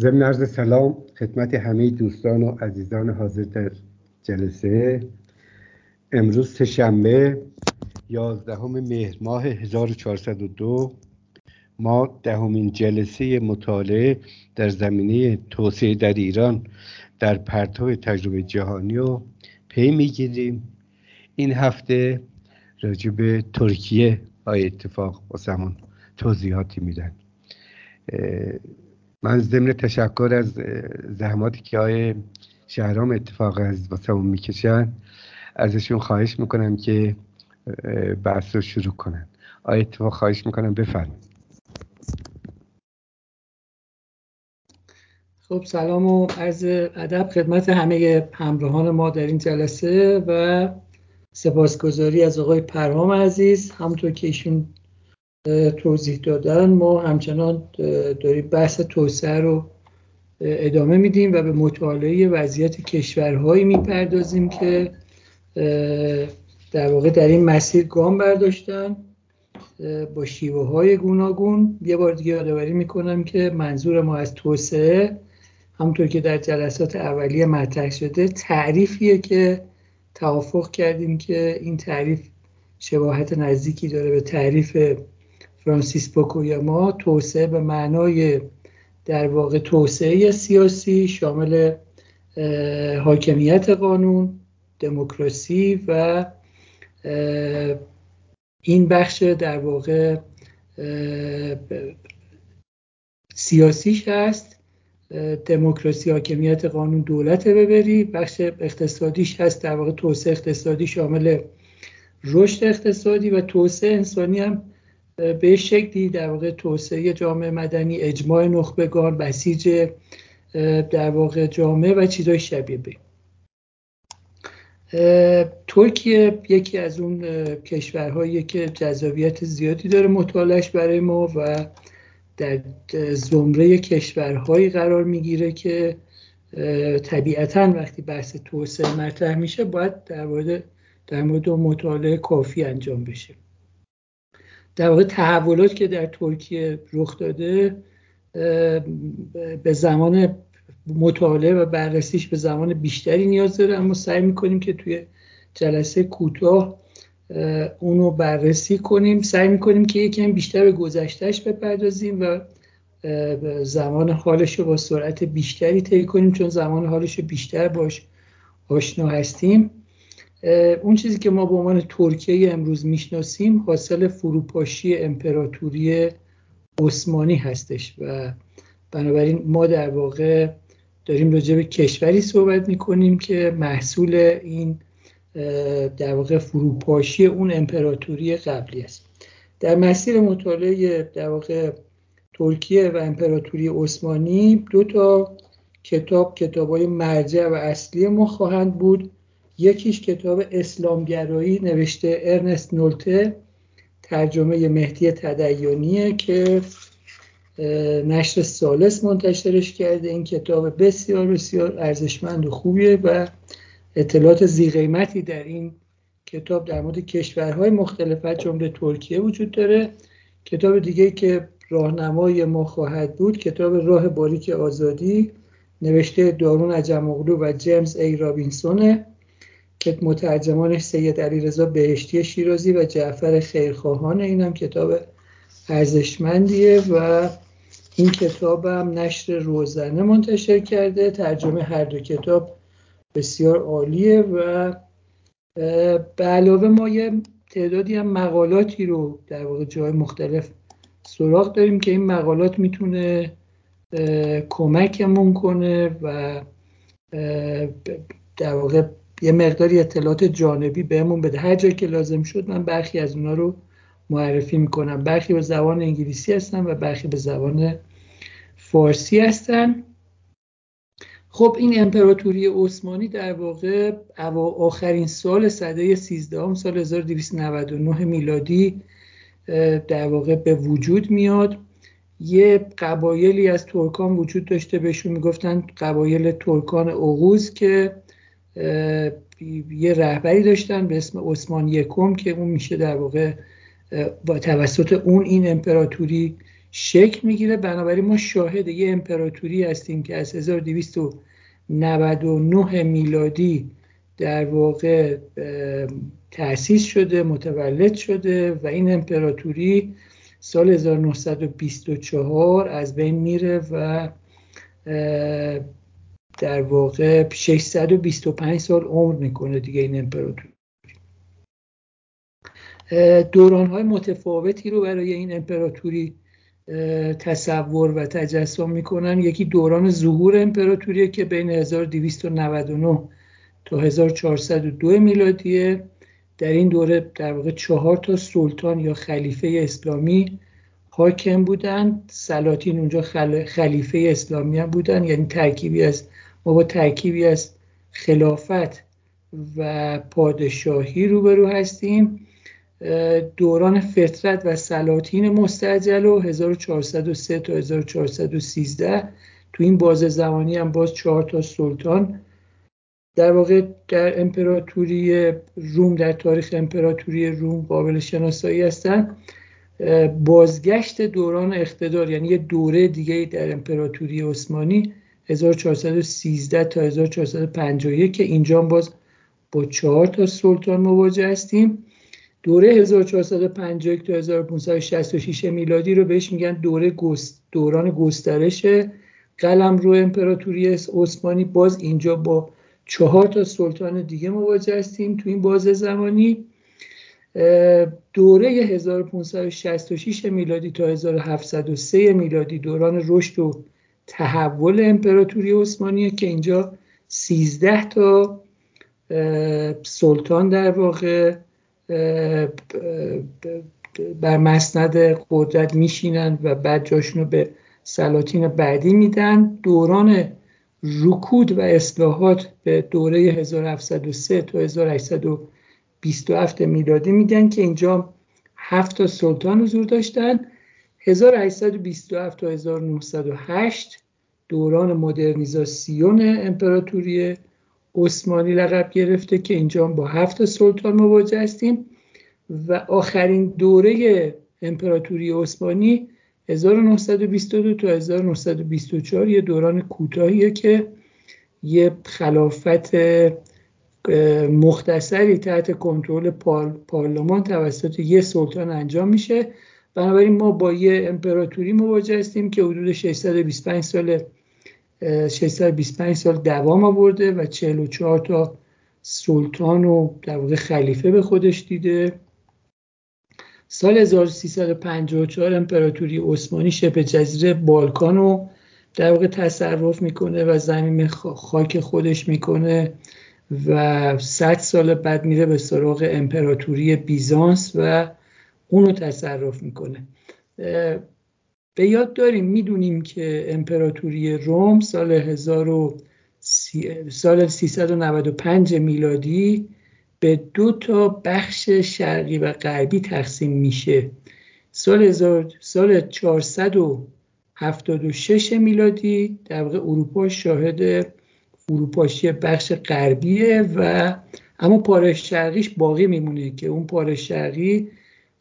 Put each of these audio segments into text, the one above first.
ضمن عرض سلام خدمت همه دوستان و عزیزان حاضر در جلسه. امروز سهشنبه یازدهم مهر ماه 1402 ما دهمین جلسه مطالعه در زمینه توسعه در ایران در پرتو تجربه جهانی و پی می‌گیریم. این هفته راجع به ترکیه های اتفاق واسمون توضیحاتی میدن. من ضمن تشکر از زحماتی که های شهرام اتفاق از واسمون می‌کشن ازشون خواهش می‌کنم که بحث رو شروع کنن. آیا اتفاق خواهش می‌کنم بفرمایید. خب سلام و عرض ادب خدمت همه همراهان ما در این جلسه و سپاسگزاری از آقای پرهام عزیز. همونطور که ایشون توضیح دادن ما همچنان داریم بحث توسعه رو ادامه میدیم و به مطالعه وضعیت کشورهایی می‌پردازیم که در واقع در این مسیر گام برداشتن با شیوه های گوناگون. یه بار دیگه یادآوری می‌کنم که منظور ما از توسعه همونطور که در جلسات اولیه مطرح شده تعریفیه که توافق کردیم که این تعریف شباهت نزدیکی داره به تعریف فرانسیس ما توسعه به معنای در واقع توسعه سیاسی شامل حاکمیت قانون دموکراسی و این بخش در واقع سیاسیش هست. دموکراسی حاکمیت قانون دولت ببری. بخش اقتصادیش هست در واقع توسعه اقتصادی شامل رشد اقتصادی و توسعه انسانی هم به شکلی در واقع توسعه جامعه مدنی اجماع نخبگان بسیج در واقع جامعه و چیزای شبیه به. ترکیه یکی از اون کشورهایی که جذابیت زیادی داره مطالعش برای ما و در زمره کشورهایی قرار می‌گیره که طبیعتا وقتی بحث توسعه مطرح میشه باید در مورد در مورد مطالعه کافی انجام بشه. در واقع تحولات که در ترکیه رخ داده به زمان مطالعه و بررسیش به زمان بیشتری نیاز داره. اما سعی می‌کنیم که توی جلسه کوتاه اونو بررسی کنیم. سعی می‌کنیم که یکم بیشتر به گذشتهش بپردازیم و زمان حالش رو با سرعت بیشتری طی کنیم چون زمان حالش رو بیشتر باش آشنا هستیم. اون چیزی که ما به عنوان ترکیه امروز می‌شناسیم حاصل فروپاشی امپراتوری عثمانی هستش و بنابراین ما در واقع داریم راجع به کشوری صحبت می‌کنیم که محصول این در واقع فروپاشی اون امپراتوری قبلی است. در مسیر مطالعه در واقع ترکیه و امپراتوری عثمانی دو تا کتاب کتاب های مرجع و اصلی ما خواهند بود. یکیش کتاب اسلامگرایی نوشته ارنست نولته ترجمه مهدی تدیونیه که نشر سالس منتشرش کرده. این کتاب بسیار بسیار ارزشمند و خوبیه و اطلاعات زیقیمتی در این کتاب در مورد کشورهای مختلف جمله ترکیه وجود داره. کتاب دیگه که راهنمای ما خواهد بود کتاب راه باریک آزادی نوشته دارون عجموغلو و جیمز ای رابینسونه. که مترجمانش سید علی رضا بهشتی شیرازی و جعفر خیرخواهان این هم کتاب ارزشمندیه و این کتاب هم نشر روزنه منتشر کرده. ترجمه هر دو کتاب بسیار عالیه و به علاوه ما یه تعدادی هم مقالاتی رو در واقع جای مختلف سراغ داریم که این مقالات می‌تونه کمکمون کنه و در واقع یه مقداری اطلاعات جانبی بهمون بده. هر جایی که لازم شد من برخی از اونا رو معرفی می‌کنم. برخی به زبان انگلیسی هستن و برخی به زبان فارسی هستن. خب این امپراتوری عثمانی در واقع آخرین سال سده 13 سال 1299 میلادی در واقع به وجود میاد. یه قبایلی از ترکان وجود داشته بهشون می‌گفتن قبایل ترکان اوغوز که یه رهبری داشتن به اسم عثمان یکم که اون میشه در واقع با توسط اون این امپراتوری شکل می‌گیره. بنابراین ما شاهد یه امپراتوری هستیم که از 1299 میلادی در واقع تأسیس شده متولد شده و این امپراتوری سال 1924 از بین میره و در واقع 625 سال عمر می‌کنه دیگه این امپراتوری. دوران های متفاوتی رو برای این امپراتوری تصور و تجسم می‌کنن. یکی دوران ظهور امپراتوری که بین 1299 تا 1402 میلادیه. در این دوره در واقع چهار تا سلطان یا خلیفه اسلامی حاکم بودن. سلاطین اونجا خلیفه اسلامی هم بودن. یعنی ترکیبی از ما با ترکیبی از خلافت و پادشاهی روبرو هستیم. دوران فطرت و سلاطین مستعجل و 1403 تا 1413 تو این بازه زمانی هم باز چهار تا سلطان. در واقع در امپراتوری روم در تاریخ امپراتوری روم قابل شناسایی هستن. بازگشت دوران اقتدار یعنی یه دوره دیگه در امپراتوری عثمانی. 1413 تا 1451 که اینجا باز با چهار تا سلطان مواجه هستیم. دوره 1451 تا 1566 میلادی رو بهش میگن دوره گست دوران گسترش قلم رو امپراتوری عثمانی. باز اینجا با چهار تا سلطان دیگه مواجه هستیم تو این بازه زمانی. دوره 1566 میلادی تا 1703 میلادی دوران رشد و تحول امپراتوری عثمانیه که اینجا 13 تا سلطان در واقع بر مسند قدرت میشینند و بعد جاشون به سلاطین بعدی میدن. دوران رکود و اصلاحات به دوره 1703 تا 1827 میلادی میگن که اینجا هفت تا سلطان حضور داشتن. 1827 تا 1908 دوران مدرنیزاسیون امپراتوری عثمانی لقب گرفته که اینجا با هفت سلطان مواجه هستیم. و آخرین دوره امپراتوری عثمانی 1922 تا 1924 یه دوران کوتاهیه که یه خلافت مختصری تحت کنترل پارلمان توسط یه سلطان انجام میشه. بنابراین ما با یه امپراتوری مواجه هستیم که حدود 625 سال 625 سال دوام آورده و 44 تا سلطان و در واقع خلیفه به خودش دیده. سال 1354 امپراتوری عثمانی شبه جزیره بالکان رو در واقع تصرف می‌کنه و زمین خاک خودش می‌کنه و 100 سال بعد میره به سراغ امپراتوری بیزانس و اونو تصرف می‌کنه. به یاد داریم می‌دونیم که امپراتوری روم سال 1000 سال 395 میلادی به دو تا بخش شرقی و غربی تقسیم میشه. سال, سال 476 میلادی در واقع اروپا شاهد فروپاشی بخش غربیه و اما پاره شرقیش باقی میمونه که اون پاره شرقی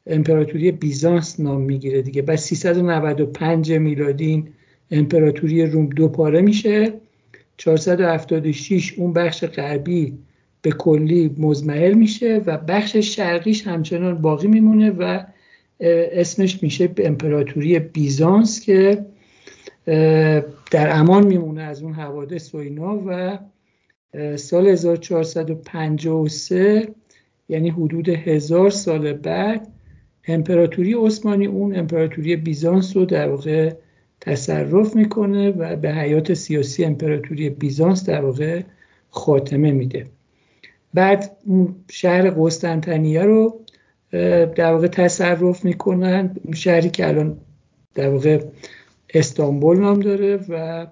امپراتوری بیزانس نام می‌گیره دیگه. بعد 395 میلادی این امپراتوری روم دو پاره میشه. 476 اون بخش غربی به کلی مزمحل میشه و بخش شرقیش همچنان باقی میمونه و اسمش میشه به امپراتوری بیزانس که در امان میمونه از اون حوادث و اینا و سال 1453 یعنی حدود هزار سال بعد امپراتوری عثمانی اون امپراتوری بیزانس رو در واقع تصرف می‌کنه و به حیات سیاسی امپراتوری بیزانس در واقع خاتمه میده. بعد شهر قسطنطنیه رو در واقع تصرف می‌کنن. شهری که الان در واقع استانبول نام داره و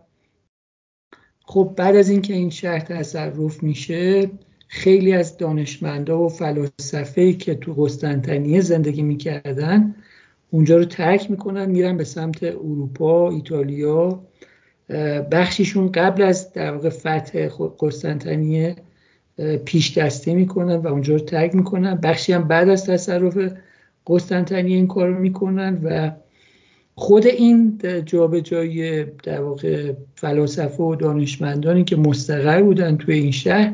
خب بعد از اینکه این شهر تصرف میشه خیلی از دانشمندا و فلاسفه که تو قسطنطنیه زندگی می‌کردن اونجا رو ترک می‌کنن میرن به سمت اروپا ایتالیا. بخشیشون قبل از در واقع فتح قسطنطنیه پیش دستی می‌کنن و اونجا رو ترک می‌کنن. بخشی هم بعد از تصرف قسطنطنیه این کار می‌کنن و خود این جابجایی در واقع فلاسفه و دانشمندانی که مستقر بودن توی این شهر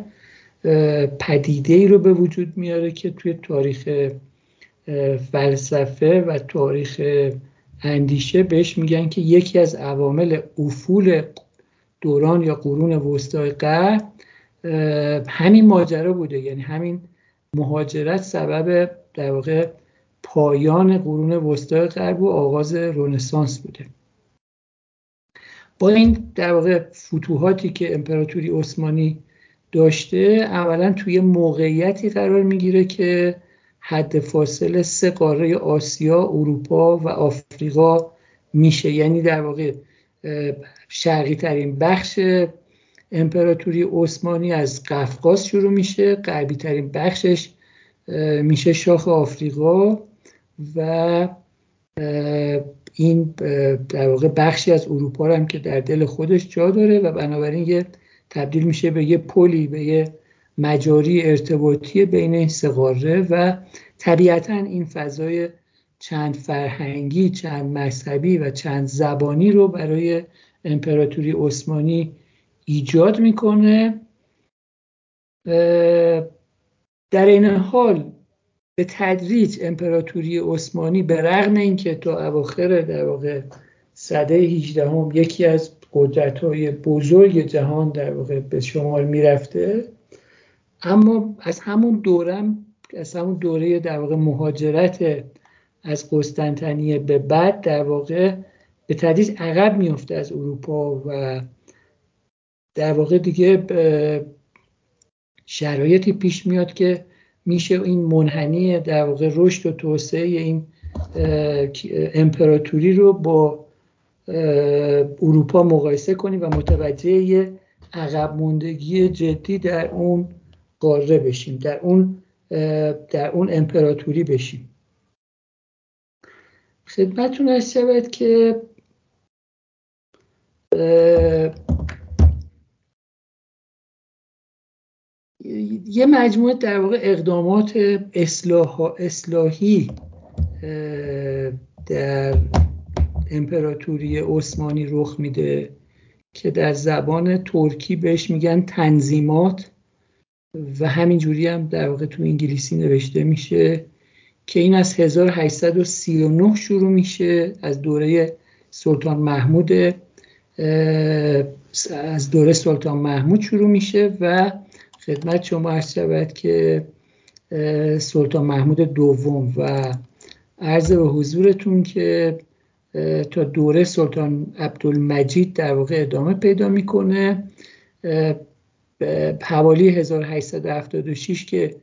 پدیده ای رو به وجود میاره که توی تاریخ فلسفه و تاریخ اندیشه بهش میگن که یکی از عوامل افول دوران یا قرون وسطای غرب همین ماجرا بوده. یعنی همین مهاجرت سبب در واقع پایان قرون وسطای غرب و آغاز رنسانس بوده. با این در واقع فتوحاتی که امپراتوری عثمانی داشته اولا توی موقعیتی قرار می‌گیره که حد فاصله سه قاره آسیا، اروپا و آفریقا میشه. یعنی در واقع شرقی ترین بخش امپراتوری عثمانی از قفقاز شروع میشه غربی ترین بخشش میشه شاخ آفریقا و این در واقع بخشی از اروپا هم که در دل خودش جا داره و بنابراین یه تبدیل میشه به یه پلی به یه مجاری ارتباطی بین این سه و طبیعتا این فضای چند فرهنگی چند مذهبی و چند زبانی رو برای امپراتوری عثمانی ایجاد می‌کنه. در این حال به تدریج امپراتوری عثمانی به رغم اینکه تا اواخر در واقع صده 18 هم یکی از قدرت های بزرگ جهان در واقع به شمار می‌رفته. اما از همون دورم از همون دوره در واقع مهاجرت از قسطنطنیه به بعد در واقع به تدریج عقب میفته از اروپا و در واقع دیگه شرایطی پیش میاد که میشه این منحنی در واقع رشد و توسعه این امپراتوری رو با اروپا مقایسه کنیم و متوجه یه عقب موندگی جدی در اون قاره بشیم در اون در اون امپراتوری بشیم. خدمتتون از شود که یه مجموعه در واقع اقدامات اصلاح اصلاحی در امپراتوری عثمانی رخ میده که در زبان ترکی بهش میگن تنظیمات و همینجوری هم در واقع تو انگلیسی نوشته میشه که این از 1839 شروع میشه از دوره سلطان محمود از دوره سلطان محمود شروع میشه و خدمت شما عرض شود که سلطان محمود دوم و عرض به حضورتون که تا دوره سلطان عبدالمجید در واقع ادامه پیدا می‌کنه. حوالی 1876 که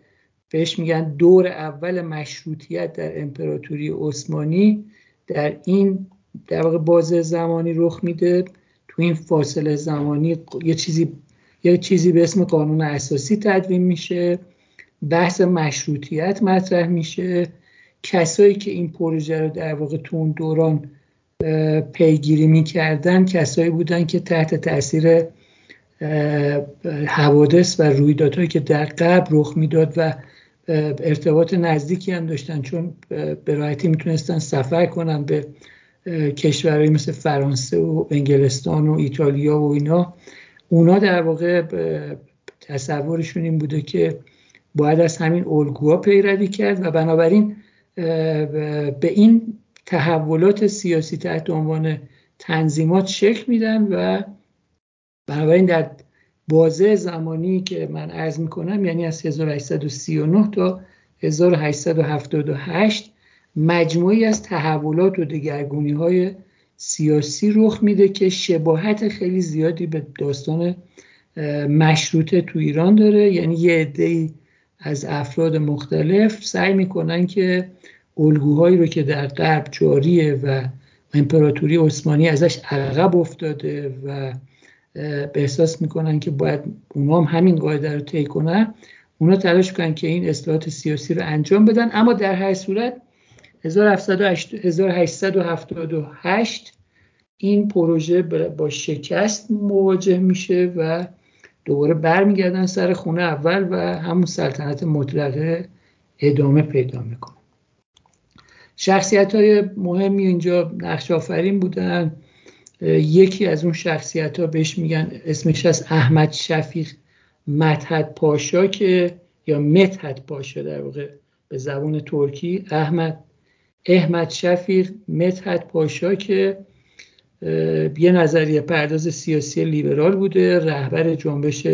بهش میگن دور اول مشروطیت در امپراتوری عثمانی در این در واقع بازه زمانی رخ میده. تو این فاصله زمانی یه چیزی یه چیزی به اسم قانون اساسی تدوین میشه. بحث مشروطیت مطرح میشه. کسایی که این پروژه رو در واقع تو اون دوران پیگیری می‌کردن کسایی بودن که تحت تاثیر حوادث و رویدادهایی که در قبل رخ می‌داد و ارتباط نزدیکی هم داشتن. چون به راحتی می‌تونستن سفر کنن به کشورهایی مثل فرانسه و انگلستان و ایتالیا و اینا. اونا در واقع تصورشون این بوده که باید از همین الگوها پیروی کرد و بنابراین به این تحولات سیاسی تحت عنوان تنظیمات شکل میدن و بنابراین در بازه زمانی که من عرض می‌کنم یعنی از 1839 تا 1878 مجموعی از تحولات و دگرگونی های سیاسی رخ میده که شباهت خیلی زیادی به داستان مشروطه تو ایران داره. یعنی یه عده از افراد مختلف سعی می‌کنن که الگوهایی رو که در غرب جاریه و امپراتوری عثمانی ازش عقب افتاده و به احساس می‌کنن که باید اونا هم همین قاعده رو طی کنن اونا تلاش کنن که این اصلاحات سیاسی رو انجام بدن. اما در هر صورت 1878 این پروژه با شکست مواجه میشه و دوباره برمیگردن سر خونه اول و همون سلطنت مطلقه ادامه پیدا می‌کنه. شخصیت های مهمی اینجا نقش آفرین بودن. یکی از اون شخصیت ها بهش میگن اسمش از احمد شفیق متحد پاشا که یا متحد پاشا در واقع به زبان ترکی احمد احمد شفیق متحد پاشا که یه نظریه پرداز سیاسی لیبرال بوده رهبر جنبش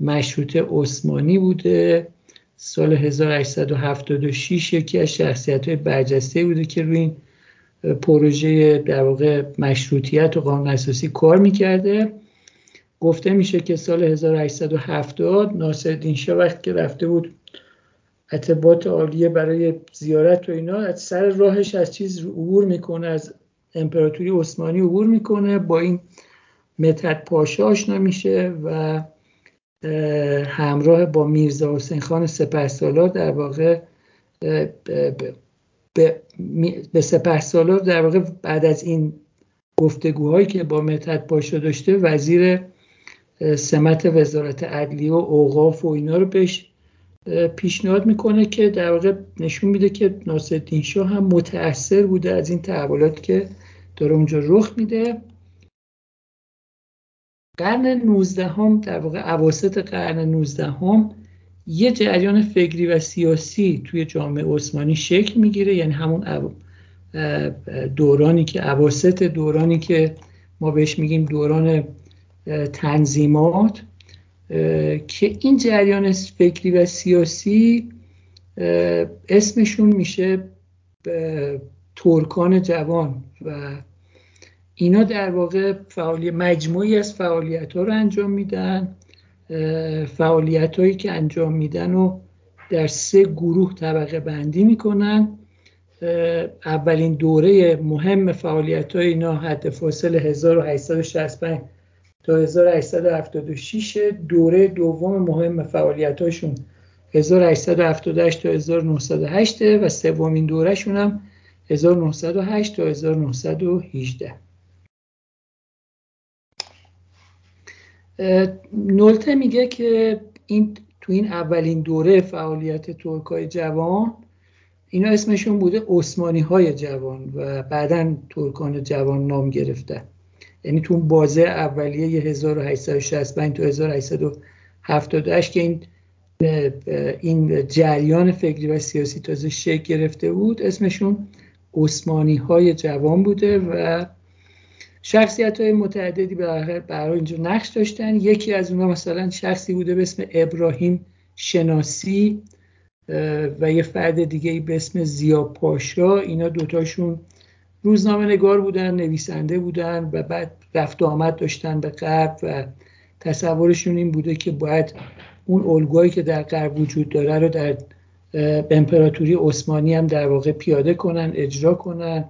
مشروط عثمانی بوده. سال 1876 یکی از شخصیت های برجسته بوده که روی این پروژه در واقع مشروطیت و قانون اساسی کار می‌کرده. گفته میشه که سال 1870 ناصرالدین شاه وقت که رفته بود اطباط عالیه برای زیارت و اینا از سر راهش از چیز عبور می‌کنه از امپراتوری عثمانی عبور می‌کنه با این متحد پاشا آشنا و همراه با میرزا حسین خان سپهسالار در واقع به, به سپهسالار در واقع بعد از این گفتگوهایی که با متحد پاشا داشته وزیر سمت وزارت عدلیه و اوقاف و اینا رو بهش پیشنهاد می‌کنه که در واقع نشون میده که ناصرالدین شاه هم متاثر بوده از این تحولات که داره اونجا رخ میده. قرن 19 هم در واقع عواسط قرن 19 هم یه جریان فکری و سیاسی توی جامعه عثمانی شکل می‌گیره. یعنی همون دورانی که عواسط دورانی که ما بهش میگیم دوران تنظیمات که این جریان فکری و سیاسی اسمشون میشه ترکان جوان و اینا در واقع فعالیت مجموعی از فعالیت ها رو انجام میدن. فعالیت هایی که انجام میدن و در سه گروه طبقه بندی می‌کنن. اولین دوره مهم فعالیت های اینا حد فاصل 1865 تا 1876 دوره دوم مهم فعالیت هاشون 1878 تا 1908 و سومین دورهشون هم 1908 تا 1918 نولته میگه که این تو این اولین دوره فعالیت ترکای جوان اینا اسمشون بوده عثمانی های جوان و بعدا ترکان جوان نام گرفتن. یعنی تو بازه اولیه 1865 تا 1878 که این این جریان فکری و سیاسی تازه شکل گرفته بود اسمشون عثمانی های جوان بوده و شخصیت های متعددی برای اینجا نقش داشتن. یکی از اونها مثلا شخصی بوده به اسم ابراهیم شناسی و یه فرد دیگه به اسم زیا پاشا. اینا دوتاشون روزنامه نگار بودن نویسنده بودن و بعد رفت و آمد داشتن به غرب و تصورشون این بوده که باید اون الگوهایی که در غرب وجود داره رو در امپراتوری عثمانی هم در واقع پیاده کنن اجرا کنن.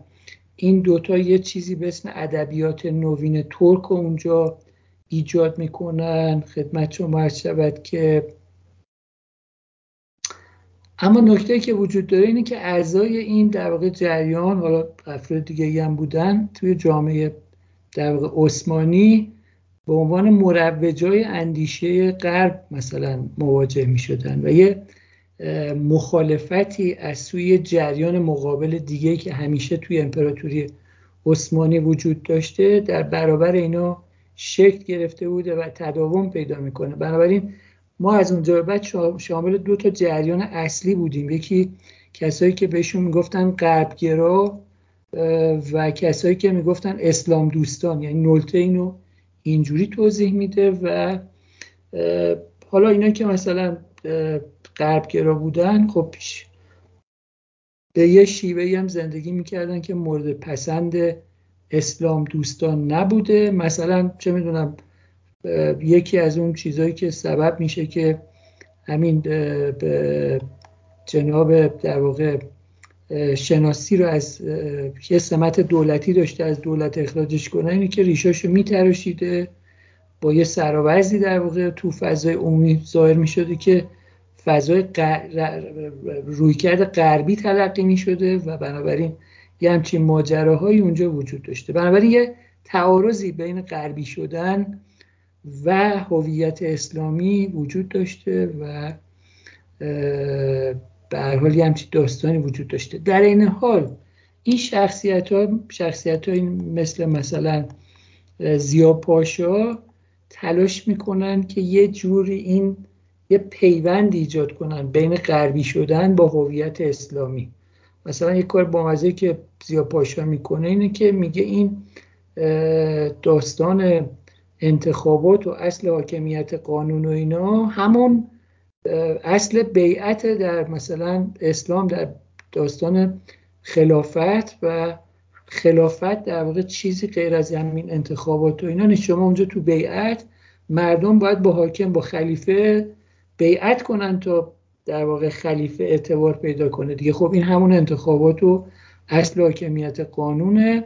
این دوتا یه چیزی به اسم ادبیات نوین ترک اونجا ایجاد می‌کنن. خدمت شما عرض شود که اما نکته که وجود داره اینه که اعضای این در واقع جریان حالا افراد دیگه هم بودن توی جامعه در واقع عثمانی به عنوان مروجای اندیشه غرب مثلا مواجه می شدن و یه مخالفتی از سوی جریان مقابل دیگه که همیشه توی امپراتوری عثمانی وجود داشته در برابر اینا شکل گرفته بوده و تداوم پیدا می‌کنه. بنابراین ما از اونجا بعد شامل دو تا جریان اصلی بودیم. یکی کسایی که بهشون می‌گفتن غربگرا و کسایی که می‌گفتن اسلام دوستان. یعنی نلته اینو اینجوری توضیح میده و حالا اینا که مثلا غربگرا بودن خب به یه شیوه هم زندگی می‌کردن که مورد پسند اسلام دوستان نبوده. مثلا چه می‌دونم یکی از اون چیزهایی که سبب میشه که همین جناب در واقع شناسی رو از یه سمت دولتی داشته از دولت اخراجش کنه اینه که ریشاشو میتراشیده. با یه سراوزی در واقع تو فضای عمومی ظاهر می‌شده که فضای رویکرد غربی تلقی می شده و بنابراین یه همچین ماجراهایی اونجا وجود داشته. بنابراین یه تعارضی بین غربی شدن و هویت اسلامی وجود داشته و به هر حال یه همچین داستانی وجود داشته. در این حال این شخصیت ها شخصیت های مثل مثلا زیا پاشا تلاش می‌کنن که یه جوری این یه پیوند ایجاد کنن بین غربی شدن با هویت اسلامی. مثلا یه کار بامزه که زیا پاشا می‌کنه اینه که میگه این داستان انتخابات و اصل حاکمیت قانون و اینا همون اصل بیعت در مثلا اسلام در داستان خلافت و خلافت در واقع چیزی غیر از همین انتخابات و اینا شما اونجا تو بیعت مردم باید با حاکم با خلیفه بیعت کنن تا در واقع خلیفه اعتبار پیدا کنه. دیگه خب این همون انتخابات و اصل حاکمیت قانونه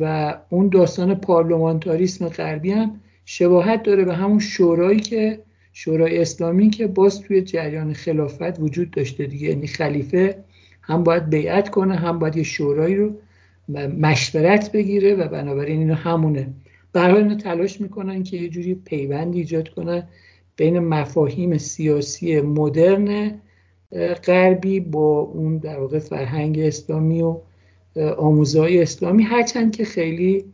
و اون داستان پارلمانتاریسم غربی هم شباهت داره به همون شورایی که شورای اسلامی که باز توی جریان خلافت وجود داشته دیگه. یعنی خلیفه هم باید بیعت کنه هم باید یه شورایی رو مشورت بگیره و بنابراین اینو همونه. برای اینو تلاش می‌کنن که یه جوری پیوند ایجاد کنن بین مفاهیم سیاسی مدرن غربی با اون در واقع فرهنگ اسلامی و آموزهای اسلامی. هرچند که خیلی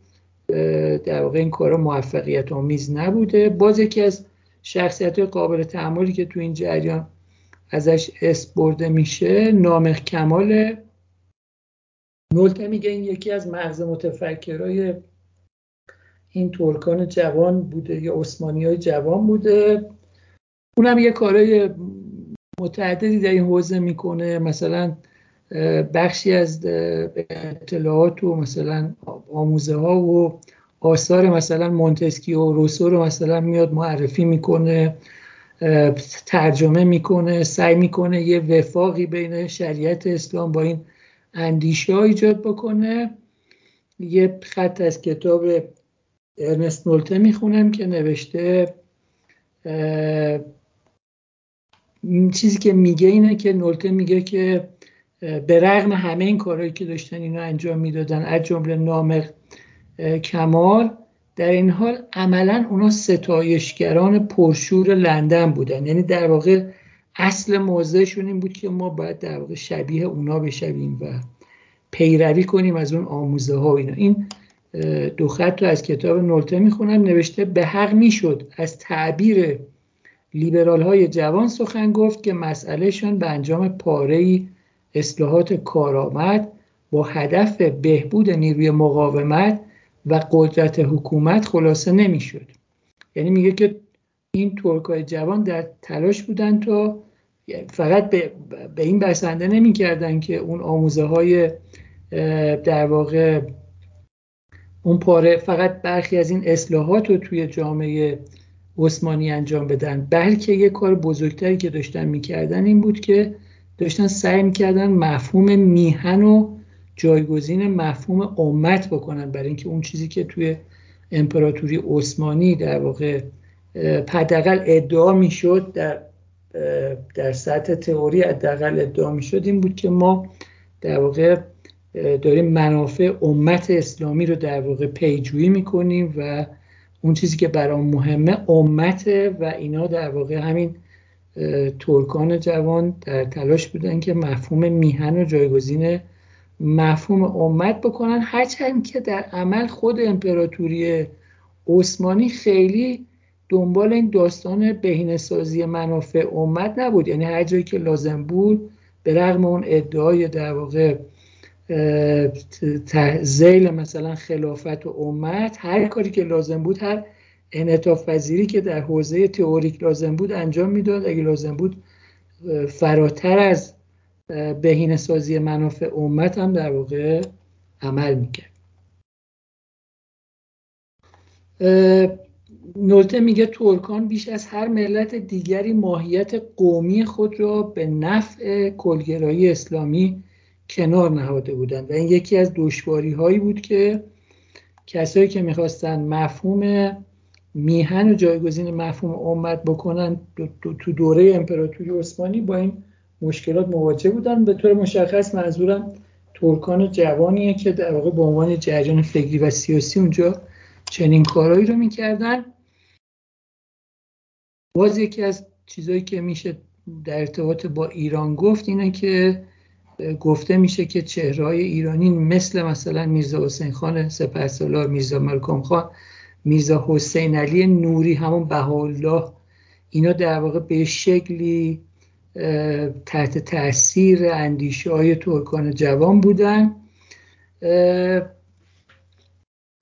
در واقع این کارا موفقیت آمیز نبوده. باز یکی از شخصیت قابل تعملی که تو این جریان ازش اس برده میشه نامخ کمال نولته میگه این یکی از مغز متفکرای این ترکان جوان بوده یا عثمانی های جوان بوده. اونم یه کارای متعددی در این حوزه می‌کنه. مثلا بخشی از اطلاعات و مثلا آموزه ها و آثار مثلا مونتسکی و روسو رو مثلا میاد معرفی می‌کنه ترجمه می‌کنه سعی می‌کنه یه وفاقی بین شریعت اسلام با این اندیشه ها ایجاد بکنه. یه خط از کتاب ارنست نولته می‌خونم که نوشته چیزی که میگه اینه که نولته میگه که به رغم همه این کارهایی که داشتن اینو انجام می‌دادن از جمله نامق کمال در این حال عملا اونا ستایشگران پرشور لندن بودن. یعنی در واقع اصل موضعشون این بود که ما باید در واقع شبیه اونا بشویم و پیروی کنیم از اون آموزه ها اینا. این دو خط رو از کتاب نولته می‌خونم نوشته به حق می‌شد از تعبیر لیبرال های جوان سخن گفت که مسئلهشان به انجام پاره اصلاحات کارآمد با هدف بهبود نیروی مقاومت و قدرت حکومت خلاصه نمی‌شد. یعنی میگه که این ترکای جوان در تلاش بودن تا فقط به, این بسنده نمی‌کردن که اون آموزه های در واقع اون پاره فقط برخی از این اصلاحات رو توی جامعه عثمانی انجام بدن بلکه یه کار بزرگتری که داشتن می‌کردن این بود که داشتن سعی می‌کردن مفهوم میهن و جایگزین مفهوم امت بکنن برای اینکه اون چیزی که توی امپراتوری عثمانی در واقع حداقل ادعا می‌شد در در سطح تئوری حداقل ادعا می‌شد این بود که ما در واقع داریم منافع امت اسلامی رو در واقع پیجویی می‌کنیم و اون چیزی که برام مهمه امته و اینا در واقع همین ترکان جوان در تلاش بودن که مفهوم میهن و جایگزین مفهوم امت بکنن. هرچند که در عمل خود امپراتوری عثمانی خیلی دنبال این داستان بهینه‌سازی منافع امت نبود. یعنی هر جایی که لازم بود به رغم اون ادعای در واقع زیل مثلا خلافت و امت هر کاری که لازم بود هر انعطاف پذیری که در حوزه تئوریک لازم بود انجام می‌داد. اگه لازم بود فراتر از بهینه سازی منافع امت هم در واقع عمل می‌کرد. نولته میگه ترکان بیش از هر ملت دیگری ماهیت قومی خود را به نفع کلگرایی اسلامی کنار نهاده بودند و این یکی از دشواری هایی بود که کسایی که می‌خواستن مفهوم میهن و جایگزین مفهوم امت بکنن تو دوره امپراتوری عثمانی با این مشکلات مواجه بودن. به طور مشخص منظورم ترکان جوانیه که در واقع به عنوان جریان فکری و سیاسی اونجا چنین کارهایی رو می‌کردن. باز یکی از چیزهایی که میشه در ارتباط با ایران گفت اینه که گفته میشه که چهرهای ایرانی مثل مثلا میرزا حسین خان سپهسالار میرزا ملکم خان میرزا حسین علی نوری همون بهاءالله اینا در واقع به شکلی تحت تاثیر اندیشه های ترکان جوان بودن.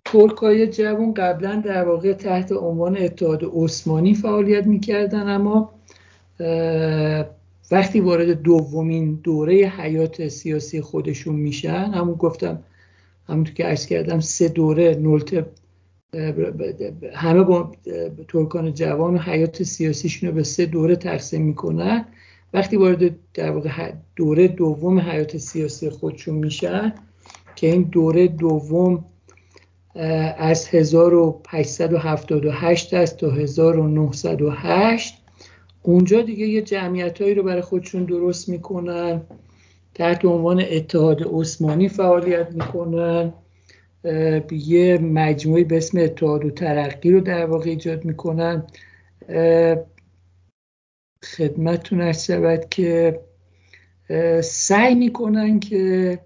ترک های جوان قبلا در واقع تحت عنوان اتحاد عثمانی فعالیت می‌کردن اما وقتی وارد دومین دوره حیات سیاسی خودشون میشن همون گفتم همونطور که ارز کردم سه دوره نولت همه با ترکان جوان و حیات سیاسیشون رو به سه دوره تقسیم می‌کنن. وقتی وارد در واقع دوره دوم حیات سیاسی خودشون میشن که این دوره دوم از 1878 است تا 1908 اونجا دیگه یه جمعیت هایی رو برای خودشون درست می‌کنن. تحت عنوان اتحاد عثمانی فعالیت می‌کنن. یه مجموعی به اسم اتحاد و ترقی رو در واقع ایجاد می‌کنن. خدمتتون ارز شود که سعی می‌کنن که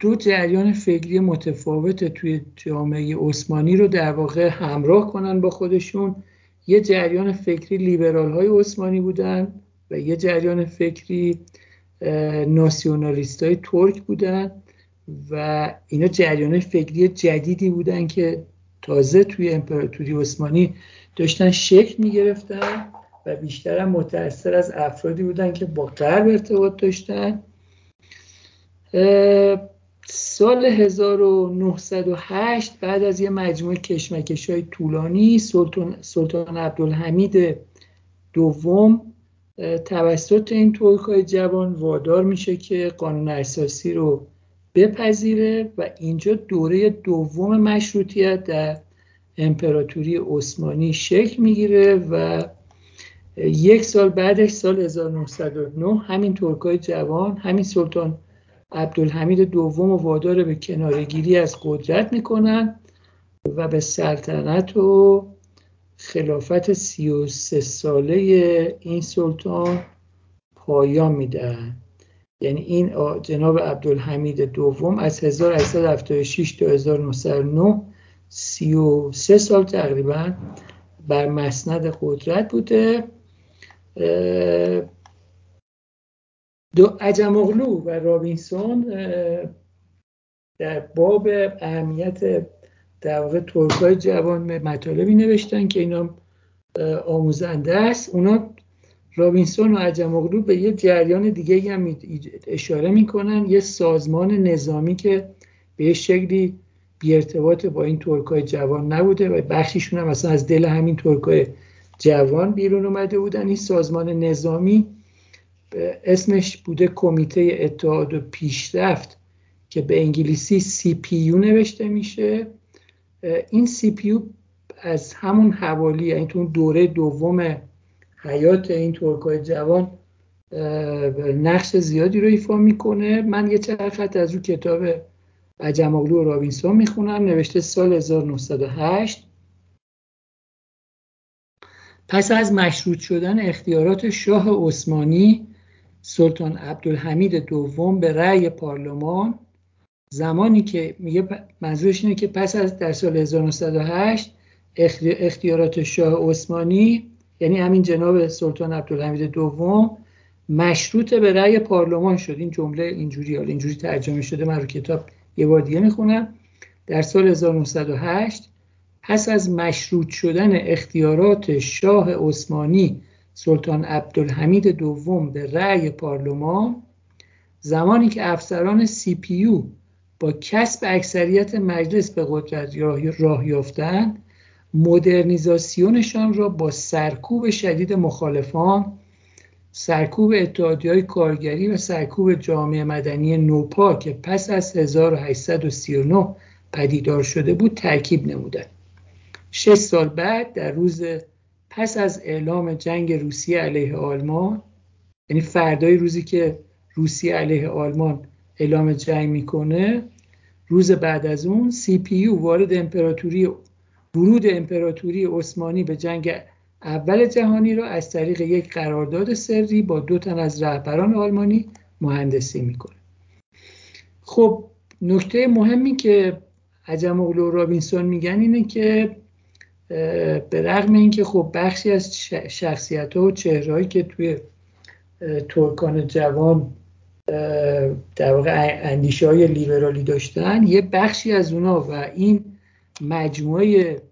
دو جریان فکری متفاوت توی جامعه عثمانی رو در واقع همراه کنن با خودشون. یه جریان فکری لیبرال های عثمانی بودن و یه جریان فکری ناسیونالیست های ترک بودن و اینا جریان فکری جدیدی بودن که تازه توی امپراتوری عثمانی داشتن شکل می گرفتن و بیشتر هم متأثر از افرادی بودن که با غرب ارتباط داشتن. سال 1908 بعد از یه مجموعه کشمکش های طولانی سلطان, سلطان عبدالحمید دوم توسط این ترک های جوان وادار میشه که قانون اساسی رو بپذیره و اینجا دوره دوم مشروطیت در امپراتوری عثمانی شکل می‌گیره و یک سال بعدش سال 1909 همین ترکای جوان همین سلطان عبدالحمید دوم و وادار به کنارگیری از قدرت می‌کنن و به سلطنت و خلافت سی و سه ساله این سلطان پایان میدن. یعنی این جناب عبدالحمید دوم از 1876 تا 1909 33 سال تقریبا بر مسند قدرت بوده. دو عجم و رابینسون در باب اهمیت در واقع ترکای جوان مطالبی نوشتن که اینا آموزنده است. اونا رابینسون و عجم به یه جریان دیگه هم اشاره می‌کنن یه سازمان نظامی که به شکلی بی ارتباط با این ترکای جوان نبوده و بخشیشون هم مثلا از دل همین ترکای جوان بیرون اومده بودن. این سازمان نظامی اسمش بوده کمیته اتحاد و پیشرفت که به انگلیسی CPU نوشته میشه. این CPU از همون حوالی یعنی تو دوره دوم حیات این ترکای جوان نقش زیادی رو ایفا می‌کنه. من یه خط از رو کتاب عجم اوغلو و رابینسون می‌خونم نوشته سال 1908 پس از مشروط شدن اختیارات شاه عثمانی سلطان عبدالحمید دوم به رأی پارلمان. زمانی که میگه منظورش اینه که پس از در سال 1908 اختیارات شاه عثمانی یعنی همین جناب سلطان عبدالحمید دوم مشروط به رأی پارلمان شد. این جمله اینجوری حالا اینجوری ترجمه شده من رو کتاب یه بار دیگه می‌خونم. در سال 1908 پس از مشروط شدن اختیارات شاه عثمانی سلطان عبدالحمید دوم به رأی پارلمان زمانی که افسران سی پی با کسب اکثریت مجلس به قدرت راه یافتند مدرنیزاسیونشان را با سرکوب شدید مخالفان سرکوب اتحادی های کارگری و سرکوب جامعه مدنی نوپا که پس از 1839 پدیدار شده بود ترکیب نمودند. شش سال بعد در روز پس از اعلام جنگ روسیه علیه آلمان یعنی فردای روزی که روسیه علیه آلمان اعلام جنگ می‌کنه روز بعد از اون سی پی وارد امپراتوری ورود امپراتوری عثمانی به جنگ اول جهانی را از طریق یک قرارداد سری با دو تن از رهبران آلمانی مهندسی می‌کنه. خب نکته مهمی که عجم اولو رابینسون میگن اینه که به رغم اینکه خب بخشی از شخصیت ها و چهرهایی که توی ترکان جوان در واقع اندیشه های لیبرالی داشتن یه بخشی از اونا و این مجموعه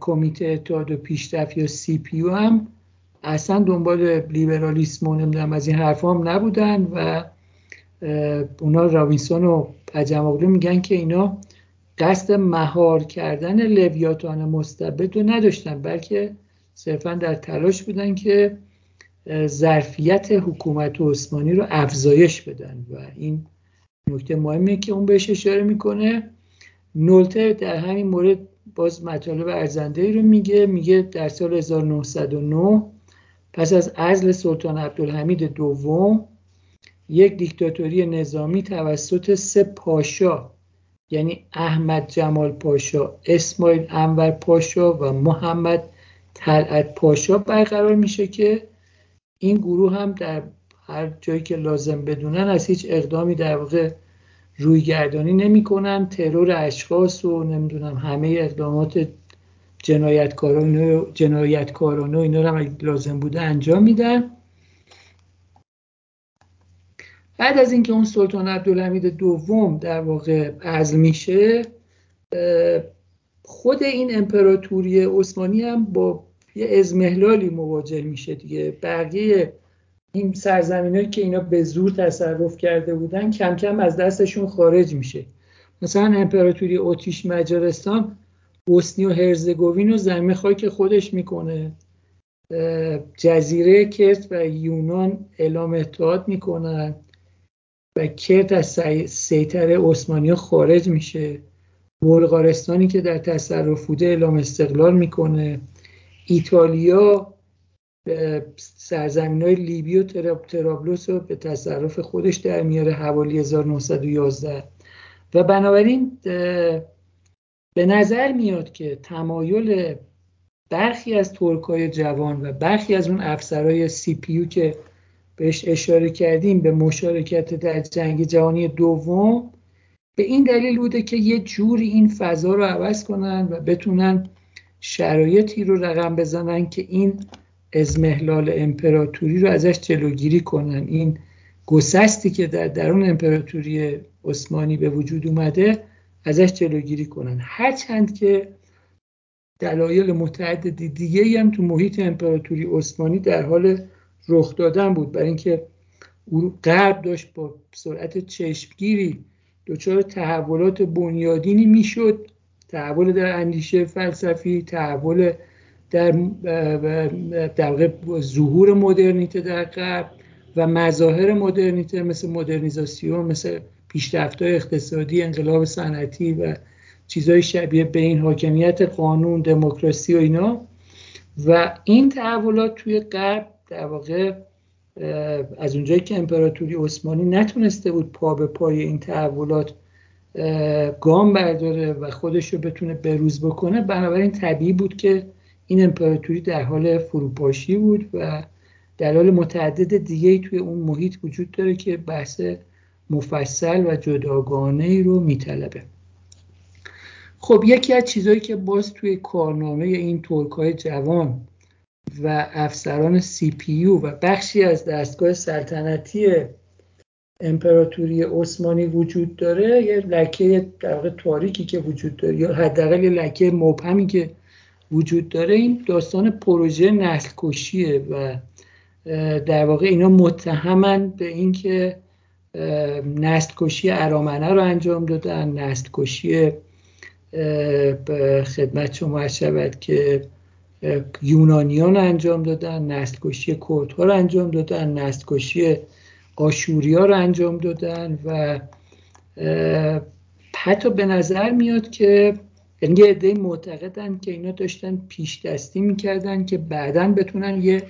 کمیته اتحاد و پیشرفت یا سی پیو هم اصلا دنبال لیبرالیسم و نمی‌دونم از این حرف هم نبودن و اونا راوینسون و پجماغلو میگن که اینا قصد مهار کردن لویاتان مستبد رو نداشتن بلکه صرفا در تلاش بودن که ظرفیت حکومت عثمانی رو افزایش بدن. و این نکته مهمیه که اون بهش اشاره می‌کنه. نولته در همین مورد باز مطالب ارزنده رو میگه. میگه در سال 1909 پس از عزل سلطان عبدالحمید دوم یک دیکتاتوری نظامی توسط سه پاشا یعنی احمد جمال پاشا اسماعیل انور پاشا و محمد طلعت پاشا برقرار میشه که این گروه هم در هر جایی که لازم بدونن از هیچ اقدامی در واقع روی گردانی نمی‌کنن. ترور اشخاص و نمی‌دونم همه اقدامات جنایتکارانه جنایتکارانه و اینا رو هم لازم بوده انجام میدن. بعد از اینکه اون سلطان عبدالحمید دوم در واقع عزل میشه خود این امپراتوری عثمانی هم با یه ازمهلالی مواجه میشه دیگه. بقیه این سرزمین که اینا به زور تصرف کرده بودن کم کم از دستشون خارج میشه. مثلا امپراتوری اتریش مجارستان بوسنی و هرزگوین و زمین خاک خودش می‌کنه. جزیره کرت و یونان اعلام اتحاد می‌کنن. و کرت از سیطره عثمانی خارج میشه. بلغارستانی که در تصرف بوده اعلام استقلال می‌کنه. ایتالیا سرزمین های لیبی و ترابلوس رو به تصرف خودش در میاره حوالی 1911 و بنابراین به نظر میاد که تمایل برخی از ترکای جوان و برخی از اون افسرهای سی پیو که بهش اشاره کردیم به مشارکت در جنگ جهانی دوم. به این دلیل بوده که یه جوری این فضا رو عوض کنن و بتونن شرایطی رو رقم بزنن که این ازمهلال امپراتوری رو ازش جلوگیری کنن. این گسستی که در درون امپراتوری عثمانی به وجود اومده ازش جلوگیری کنن. هرچند که دلایل متعددی دیگه هم تو محیط امپراتوری عثمانی در حال رخ دادن بود. برای اینکه غرب داشت با سرعت چشمگیری دچار تحولات بنیادینی می‌شد. تحول در اندیشه فلسفی تحول در در ظهور مدرنیته در غرب و مظاهر مدرنیته مثل مدرنیزاسیون مثل پیشرفت اقتصادی انقلاب صنعتی و چیزهای شبیه به این حاکمیت قانون دموکراسی و اینا. و این تحولات توی غرب در واقع از اونجایی که امپراتوری عثمانی نتونسته بود پا به پای این تحولات گام برداره و خودش رو بتونه بروز بکنه بنابراین طبیعی بود که این امپراتوری در حال فروپاشی بود و دلایل متعدد دیگه توی اون محیط وجود داره که بحث مفصل و جداگانه ای رو میطلبه. خب یکی از چیزهایی که باز توی کارنامه این ترکای جوان و افسران سی پی و بخشی از دستگاه سلطنتی امپراتوری عثمانی وجود داره یه لکه در تاریکی که وجود داره یا حداقل یه لکه مبهمی که وجود داره این داستان پروژه نسل کشیه و در واقع اینا متهمن به اینکه نسل کشی ارامنه رو انجام دادن نسل کشی خدمت شما شود که یونانیان انجام دادن نسل کشی کردها رو انجام دادن نسل کشی آشوریا رو انجام دادن و حتی به نظر میاد که یعنی یه عده معتقدن که اینا داشتن پیش دستی می‌کردن که بعدا بتونن یه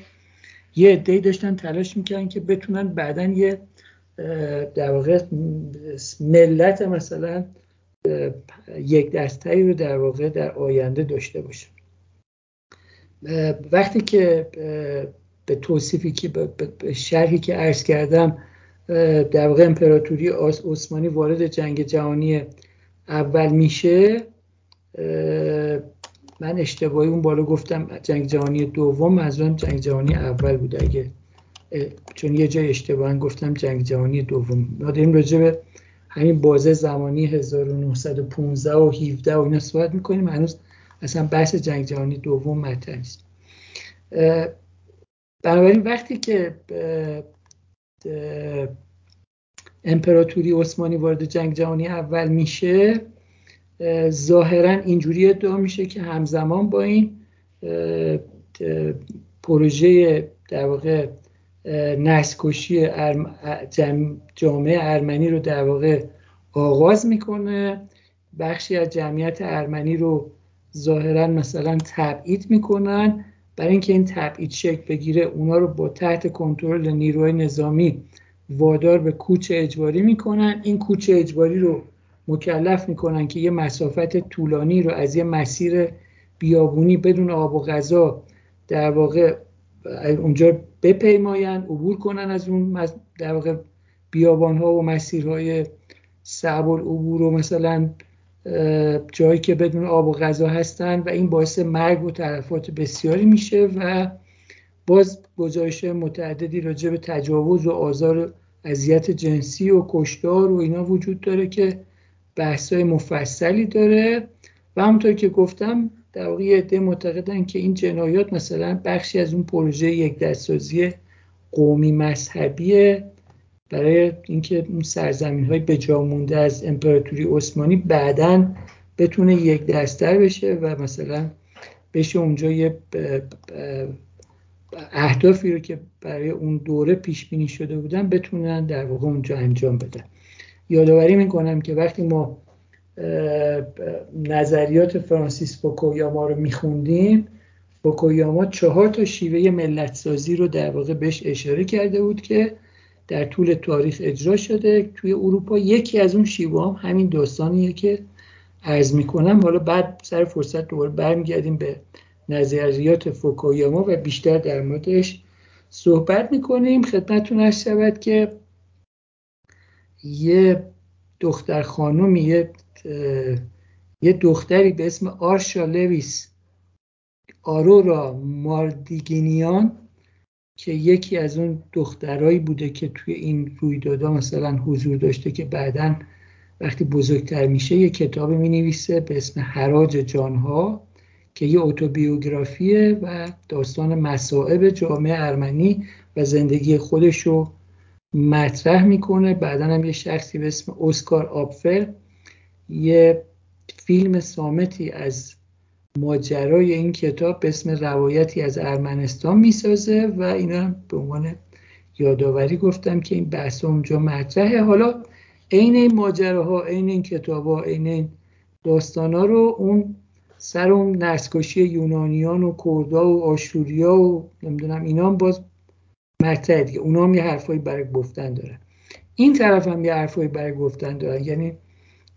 یه عده داشتن تلاش می‌کردن که بتونن بعدا یه در واقع ملت مثلا یک دسته رو در واقع در آینده داشته باشه وقتی که به توصیفی که به شرحی که عرض کردم در واقع امپراتوری عثمانی وارد جنگ جهانی اول میشه من اشتباهی اون بالا گفتم جنگ جهانی دوم منظورم جنگ جهانی اول بود. اگه چون یه جای اشتباه گفتم جنگ جهانی دوم. ما داریم راجع به همین بازه زمانی 1915 و 17 و اینا صحبت می‌کنیم. هنوز اصلا بحث جنگ جهانی دوم مطرح نیست. بنابراین وقتی که امپراتوری عثمانی وارد جنگ جهانی اول میشه ظاهرا اینجوری ادعا میشه که همزمان با این پروژه در واقع نسکشی جامعه ارمنی رو در واقع آغاز می‌کنه. بخشی از جمعیت ارمنی رو ظاهرا مثلا تبعید می‌کنن. برای اینکه این تبعید شکل بگیره اونا رو با تحت کنترل نیروهای نظامی وادار به کوچ اجباری می‌کنن. این کوچ اجباری رو مکلف می‌کنن که یه مسافت طولانی رو از یه مسیر بیابونی بدون آب و غذا در واقع اونجا بپیماین عبور کنن از اون در واقع بیابان ها و مسیرهای صعب العبور و مثلا جایی که بدون آب و غذا هستن و این باعث مرگ و تلفات بسیاری میشه و باز گزارش متعددی راجع به تجاوز و آزار و اذیت جنسی و کشتار و اینا وجود داره که بحثای مفصلی داره. و همونطور که گفتم در واقع عده معتقدن که این جنایات مثلا بخشی از اون پروژه یک دستسازی قومی مذهبیه. برای اینکه اون سرزمین های بجا مونده از امپراتوری عثمانی بعدا بتونه یک دستر بشه و مثلا بشه اونجا یه اهدافی رو که برای اون دوره پیش بینی شده بودن بتونن در واقع اونجا انجام بدن. یادآوری می‌کنم که وقتی ما نظریات فرانسیس فوکویاما رو میخوندیم فوکویاما چهار تا شیوه ملت سازی رو در واقع بهش اشاره کرده بود که در طول تاریخ اجرا شده. توی اروپا یکی از اون شیوه هم همین داستانیه که عرض می‌کنم. حالا بعد سر فرصت دوباره برمیگردیم به نظریات فوکویاما و بیشتر در موردش صحبت می‌کنیم. خدمتتون هست شود که یه دختر خانومی یه, یه دختری به اسم آرشا لویس آرورا ماردیگینیان که یکی از اون دخترایی بوده که توی این رویدادها مثلا حضور داشته که بعدا وقتی بزرگتر میشه یه کتابی می نویسه به اسم حراج جانها که یه اتوبیوگرافیه و داستان مسائب جامعه ارمنی و زندگی خودش رو مطرح می‌کنه. بعدا هم یه شخصی به اسم اسکار آبفر. یه فیلم سامتی از ماجرای این کتاب به اسم روایتی از ارمنستان می‌سازه و اینا به عنوان یادآوری گفتم که این بحث اونجا مطرحه. حالا عین این ماجراها عین این کتاب ها عین این داستان ها رو اون سر اون نسکشی یونانیان و کردا و آشوریا و نمی‌دونم اینا هم باز مطرحه دیگه. اونا هم یه حرفایی برای گفتن دارن. این طرف هم یه حرفایی برای گفتن دارن. یعنی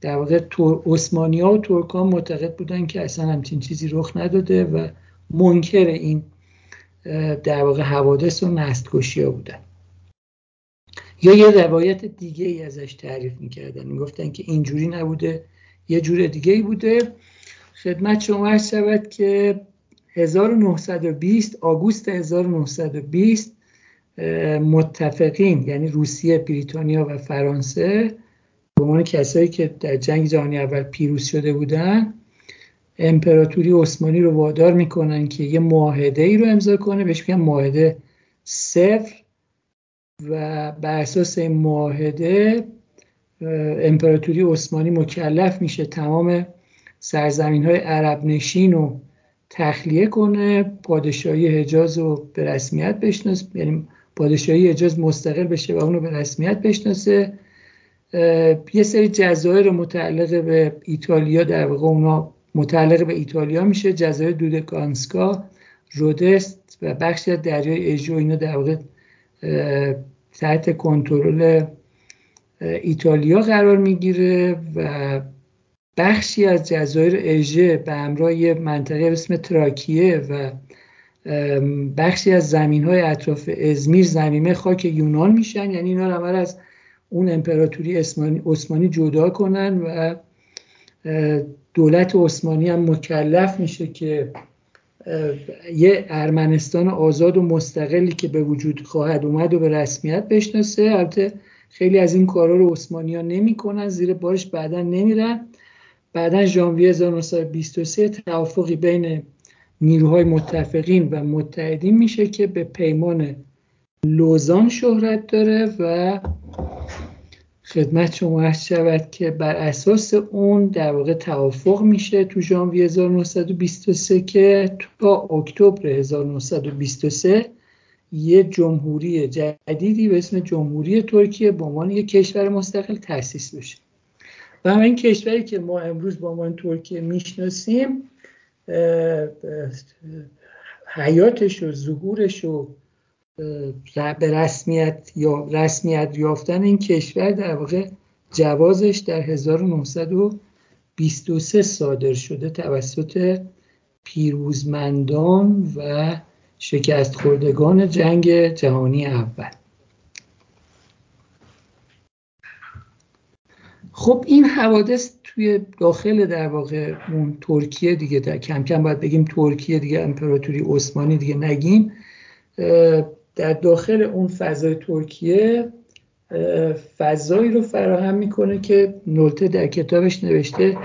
در واقع عثمانی ها و ترکان معتقد بودن که اصلا همچین چیزی رخ نداده و منکر این در واقع حوادث و نستکشی ها بودن. یا یه روایت دیگه ای ازش تعریف می‌کردن. می‌گفتن که اینجوری نبوده یه جور دیگه ای بوده. خدمت شما عرض شود که 1920 آگوست 1920 متفقین یعنی روسیه بریتانیا و فرانسه به عنوان کسایی که در جنگ جهانی اول پیروز شده بودن امپراتوری عثمانی رو وادار می‌کنن که یه معاهده ای رو امضا کنه. بهش میگن معاهده صفر و بر اساس این معاهده امپراتوری عثمانی مکلف میشه تمام سرزمین های عرب نشین رو تخلیه کنه پادشاهی حجاز رو به رسمیت بشناسه یعنی پادشاهی حجاز مستقل بشه و اونو به رسمیت بشناسه. یه سری جزایر متعلق به ایتالیا در واقع اونا متعلق به ایتالیا میشه. جزایر دودکانسکا رودست و بخشی از دریای ایژو اینا در واقع تحت کنترل ایتالیا قرار می‌گیره و بخشی از جزایر اژه به همراه یه منطقه به اسم تراکیه و بخشی از زمین های اطراف ازمیر زمینه خاک یونان میشن. یعنی اینا رو از اون امپراتوری عثمانی جدا کنن و دولت عثمانی هم مکلف میشه که یه ارمنستان آزاد و مستقلی که به وجود خواهد اومد و به رسمیت بشناسه. البته خیلی از این کارا رو عثمانی ها زیر بارش بعدا نمیرن. بعدا ژانویه 1923 توافقی بین نیروهای متفقین و متحدین میشه که به پیمان لوزان شهرت داره و خدمت شما عرض شود که بر اساس اون در واقع توافق میشه تو ژانویه 1923 که تا اکتبر 1923 یه جمهوری جدیدی به اسم جمهوری ترکیه به عنوان یک کشور مستقل تأسیس بشه. و این کشوری که ما امروز با عنوان ترکیه می‌شناسیم حیاتش و ظهورش و به رسمیت یا رسمیت یافتن این کشور در واقع جوازش در 1923 صادر شده توسط پیروزمندان و شکست خوردگان جنگ جهانی اول. خب این حوادث توی داخل در واقع اون ترکیه دیگه در کم کم باید بگیم ترکیه دیگه امپراتوری عثمانی دیگه نگیم در داخل اون فضای ترکیه فضایی رو فراهم می‌کنه که نولته در کتابش نوشته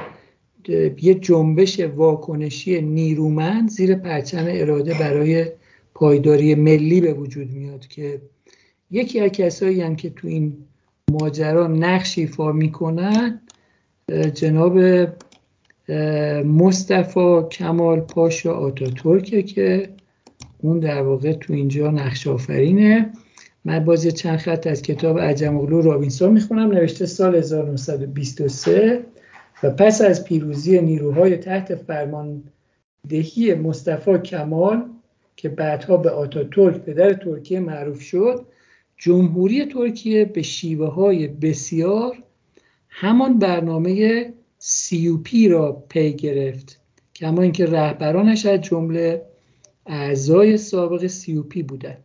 یه جنبش واکنشی نیرومند زیر پرچم اراده برای پایداری ملی به وجود میاد که یکی از کسایی هم که تو این ماجرا نقش ایفا می‌کنن جناب مصطفی کمال پاشا آتاتورکه که اون در واقع تو اینجا نقش آفرینه من باز چند خط از کتاب عجم اوغلو رابینسون می‌خونم نوشته سال 1923 و پس از پیروزی نیروهای تحت فرماندهی مصطفی کمال که بعدها به آتاتورک پدر ترکیه معروف شد جمهوری ترکیه به شیوه های بسیار همان برنامه سیوپی را پی گرفت. کما اینکه رهبرانش از جمله اعضای سابق سیوپی بودند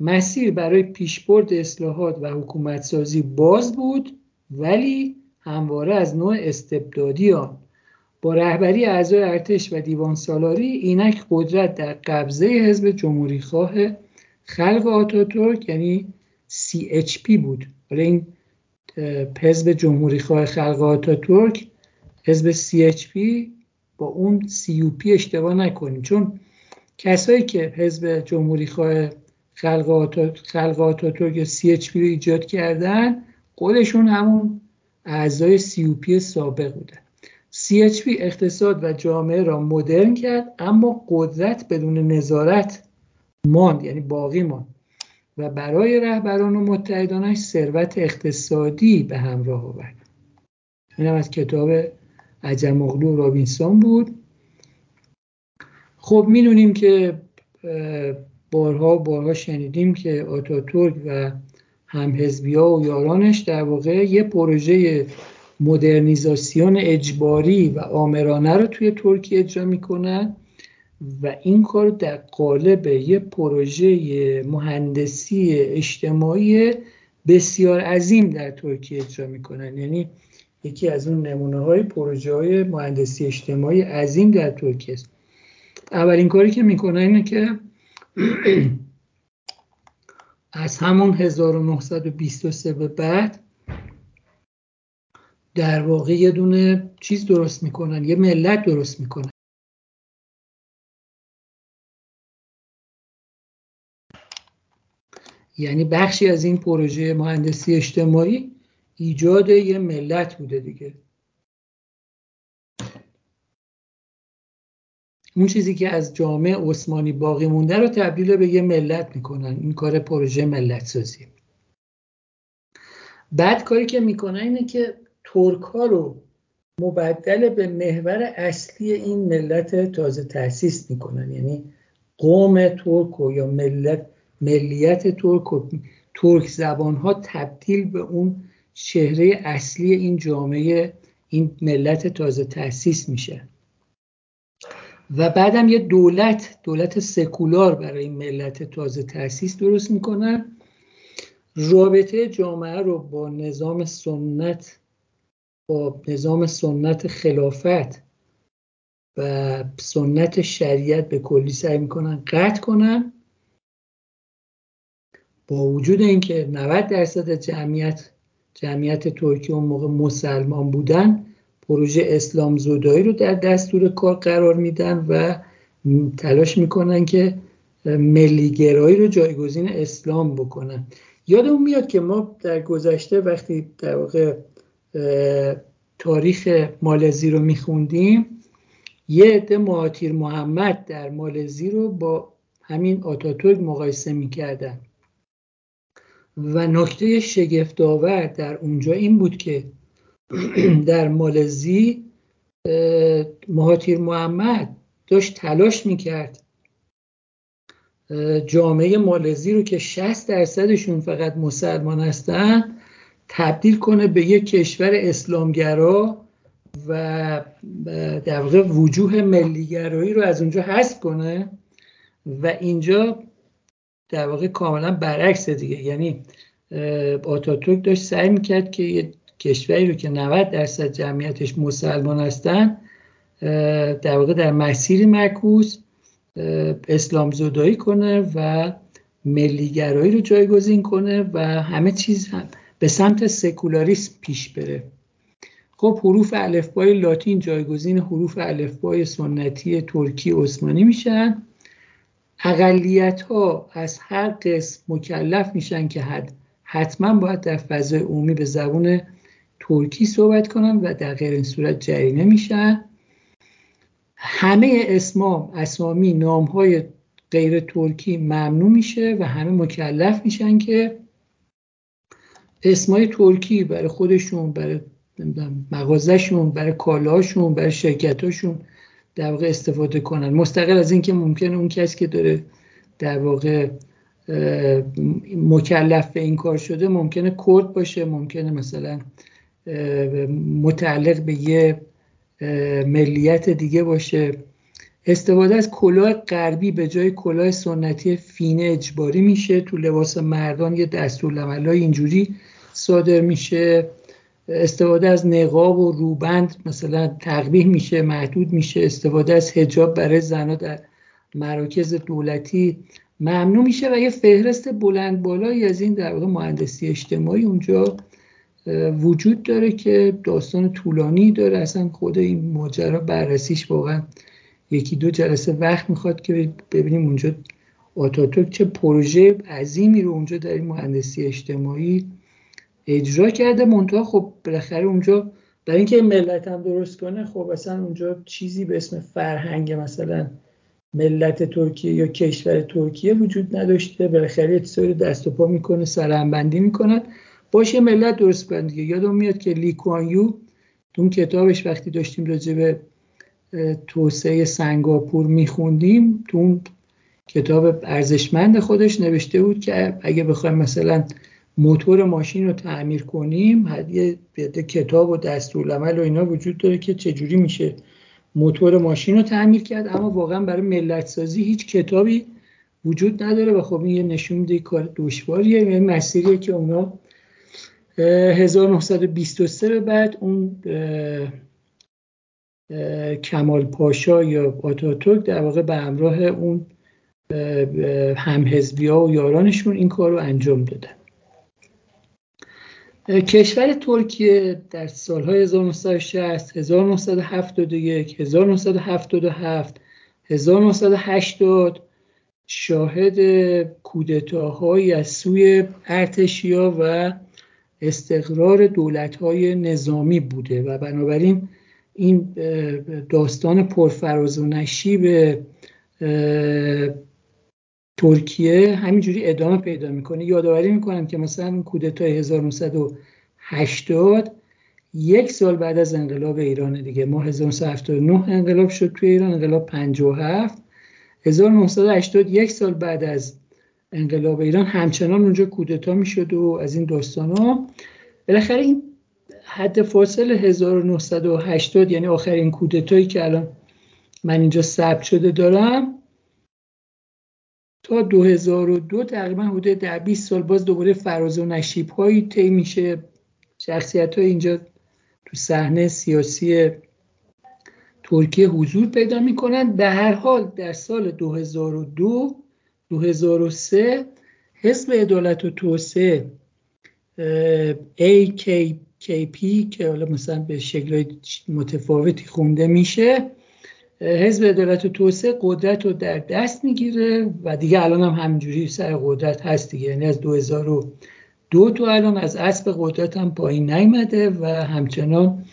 مسیر برای پیشبرد اصلاحات و حکومتسازی باز بود ولی همواره از نوع استبدادی آن. با رهبری اعضای ارتش و دیوان سالاری اینک قدرت در قبضه حزب جمهوری خواه خلق آتاتورک یعنی CHP بود. حالا این حزب جمهوری خواه خلق آتاتورک حزب CHP با اون CUP اشتباه نکنیم. چون کسایی که حزب جمهوری خواه خلق آتاتورک یا CHP رو ایجاد کردن خودشون همون اعضای CUP سابق بودن. CHP اقتصاد و جامعه را مدرن کرد اما قدرت بدون نظارت ماند یعنی باقی ماند. و برای رهبران و متحدانش ثروت اقتصادی به همراه آورد. این از کتاب عجم اغلو رابینسون بود. خب می‌دونیم که بارها بارها شنیدیم که آتاتورک و همحزبی ها و یارانش در واقع یه پروژه مدرنیزاسیون اجباری و آمرانه رو توی ترکیه اجرا می‌کنن و این کار در قالب یه پروژه مهندسی اجتماعی بسیار عظیم در ترکیه اجرا می‌کنن. یعنی یکی از اون نمونه های پروژه های مهندسی اجتماعی عظیم در ترکیه است. اولین کاری که می‌کنن اینه که از همون 1923 به بعد در واقع یه دونه چیز درست می‌کنن یه ملت درست می‌کنن. یعنی بخشی از این پروژه مهندسی اجتماعی ایجاد یه ملت بوده دیگه. اون چیزی که از جامعه عثمانی باقی مونده رو تبدیل به یه ملت می‌کنن. این کار پروژه ملت سازی بعد کاری که می‌کنن اینه که ترک ها رو مبدل به محور اصلی این ملت تازه تاسیس می‌کنن. یعنی قوم ترک و یا ملت ملیت ترک و ترک زبان ها تبدیل به اون چهره اصلی این جامعه این ملت تازه تاسیس میشه. و بعدم یه دولت دولت سکولار برای این ملت تازه تاسیس درست می‌کنن رابطه جامعه رو با نظام سنت با نظام سنت خلافت و سنت شریعت به کلی سعی می‌کنن قطع کنن. با وجود اینکه 90 درصد جمعیت جمعیت ترکیه اون موقع مسلمان بودن پروژه اسلام زودایی رو در دستور کار قرار میدن و تلاش می‌کنن که ملیگرایی رو جایگزین اسلام بکنن. یادمون میاد که ما در گذشته وقتی در واقع تاریخ مالزی رو میخوندیم یه عده مهاتیر محمد در مالزی رو با همین آتاتورک مقایسه می‌کردن. و نکته شگفتآور در اونجا این بود که در مالزی مهاتیر محمد داشت تلاش می‌کرد جامعه مالزی رو که 60 درصدشون فقط مسلمان هستن تبدیل کنه به یک کشور اسلامگرا و در واقع وجوه ملیگرایی رو از اونجا حذف کنه و اینجا در واقع کاملا برعکس دیگه. یعنی آتاتورک داشت سعی می‌کرد که یه کشوری رو که 90 درصد جمعیتش مسلمان هستن در واقع در مسیر معکوس اسلام زدایی کنه و ملیگرایی رو جایگزین کنه و همه چیز هم به سمت سکولاریسم پیش بره. خب حروف الفبای لاتین جایگزین حروف الفبای سنتی ترکی عثمانی میشن. اقلیت ها از هر قسم مکلف میشن که حد حتما باید در فضای عمومی به زبون ترکی صحبت کنن و در غیر این صورت جریمه میشن همه اسمام اسامی نام های غیر ترکی ممنوع میشه و همه مکلف میشن که اسمای ترکی برای خودشون برای مغازهشون برای کالاهاشون برای شرکتاشون در واقع استفاده کنن. مستقل از اینکه ممکن اون کسی که داره در واقع مکلف به این کار شده ممکنه کرد باشه ممکنه مثلا متعلق به یه ملیت دیگه باشه. استفاده از کلاه غربی به جای کلاه سنتی فینه اجباری میشه. تو لباس مردان یه دستورالعمل اینجوری صادر میشه. استفاده از نقاب و روبند مثلا تقبیح میشه محدود میشه. استفاده از هجاب برای زنها در مراکز دولتی ممنوع میشه و یه فهرست بلند بالایی از این در واقع مهندسی اجتماعی اونجا وجود داره که داستان طولانی داره. اصلا خود این ماجرا بررسیش واقعا یکی دو جلسه وقت می‌خواد که ببینیم اونجا آتاتورک چه پروژه عظیمی رو اونجا در این مهندسی اجتماعی اجرا کرده. منتها خب بالاخره اونجا برای اینکه ملت هم درست کنه خب اصلا اونجا چیزی به اسم فرهنگ مثلا ملت ترکیه یا کشور ترکیه وجود نداشته. بالاخره یه دست و پا می‌کنه سرهمبندی می‌کنن. باشه ملت درست کنن دیگه. یادم میاد که لیکوانیو اون کتابش وقتی داشتیم راجع به توسعه سنگاپور میخوندیم تو اون کتاب ارزشمند خودش نوشته بود که اگه بخوایم مثلا موتور ماشین رو تعمیر کنیم یه کتاب و دستورالعمل و اینا وجود داره که چجوری میشه موتور ماشین رو تعمیر کرد. اما واقعا برای ملت سازی هیچ کتابی وجود نداره و خب این یه نشون میده کار دشواریه. یه مسیریه که اونا 1923 به بعد اون کمال پاشا یا آتاتورک در واقع به همراه اون همحزبی ها و یارانشون این کار رو انجام دادن. کشور ترکیه در سالهای 1960 1971 1977 1980 شاهد کودتاهایی از سوی ارتشیا و استقرار دولتهای نظامی بوده و بنابراین این داستان پرفراز و نشیب ترکیه همینجوری ادامه پیدا می‌کنه. یادآوری می‌کنم که مثلا کودتای 1980 یک سال بعد از انقلاب ایران دیگه ما 1979 انقلاب شد توی ایران انقلاب 57 1980 یک سال بعد از انقلاب ایران همچنان اونجا کودتا می‌شد و از این داستان ها بالاخره این حد فاصل 1980 یعنی آخرین کودتایی که الان من اینجا ثبت شده دارم تا 2002 تقریبا حدود در 20 سال باز دوباره فراز و نشیب هایی طی میشه. شخصیت های اینجا تو صحنه سیاسی ترکیه حضور پیدا می‌کنند به هر حال در سال 2002 2003 حزب عدالت و توسعه AKP که حالا مثلا به شکل متفاوتی خونده میشه حزب عدالت و توسعه قدرت رو در دست می‌گیره و دیگه الان هم همینجوری سر قدرت هست دیگه. یعنی از 2002 تو الان از اسب قدرت هم پایین نیمده و همچنان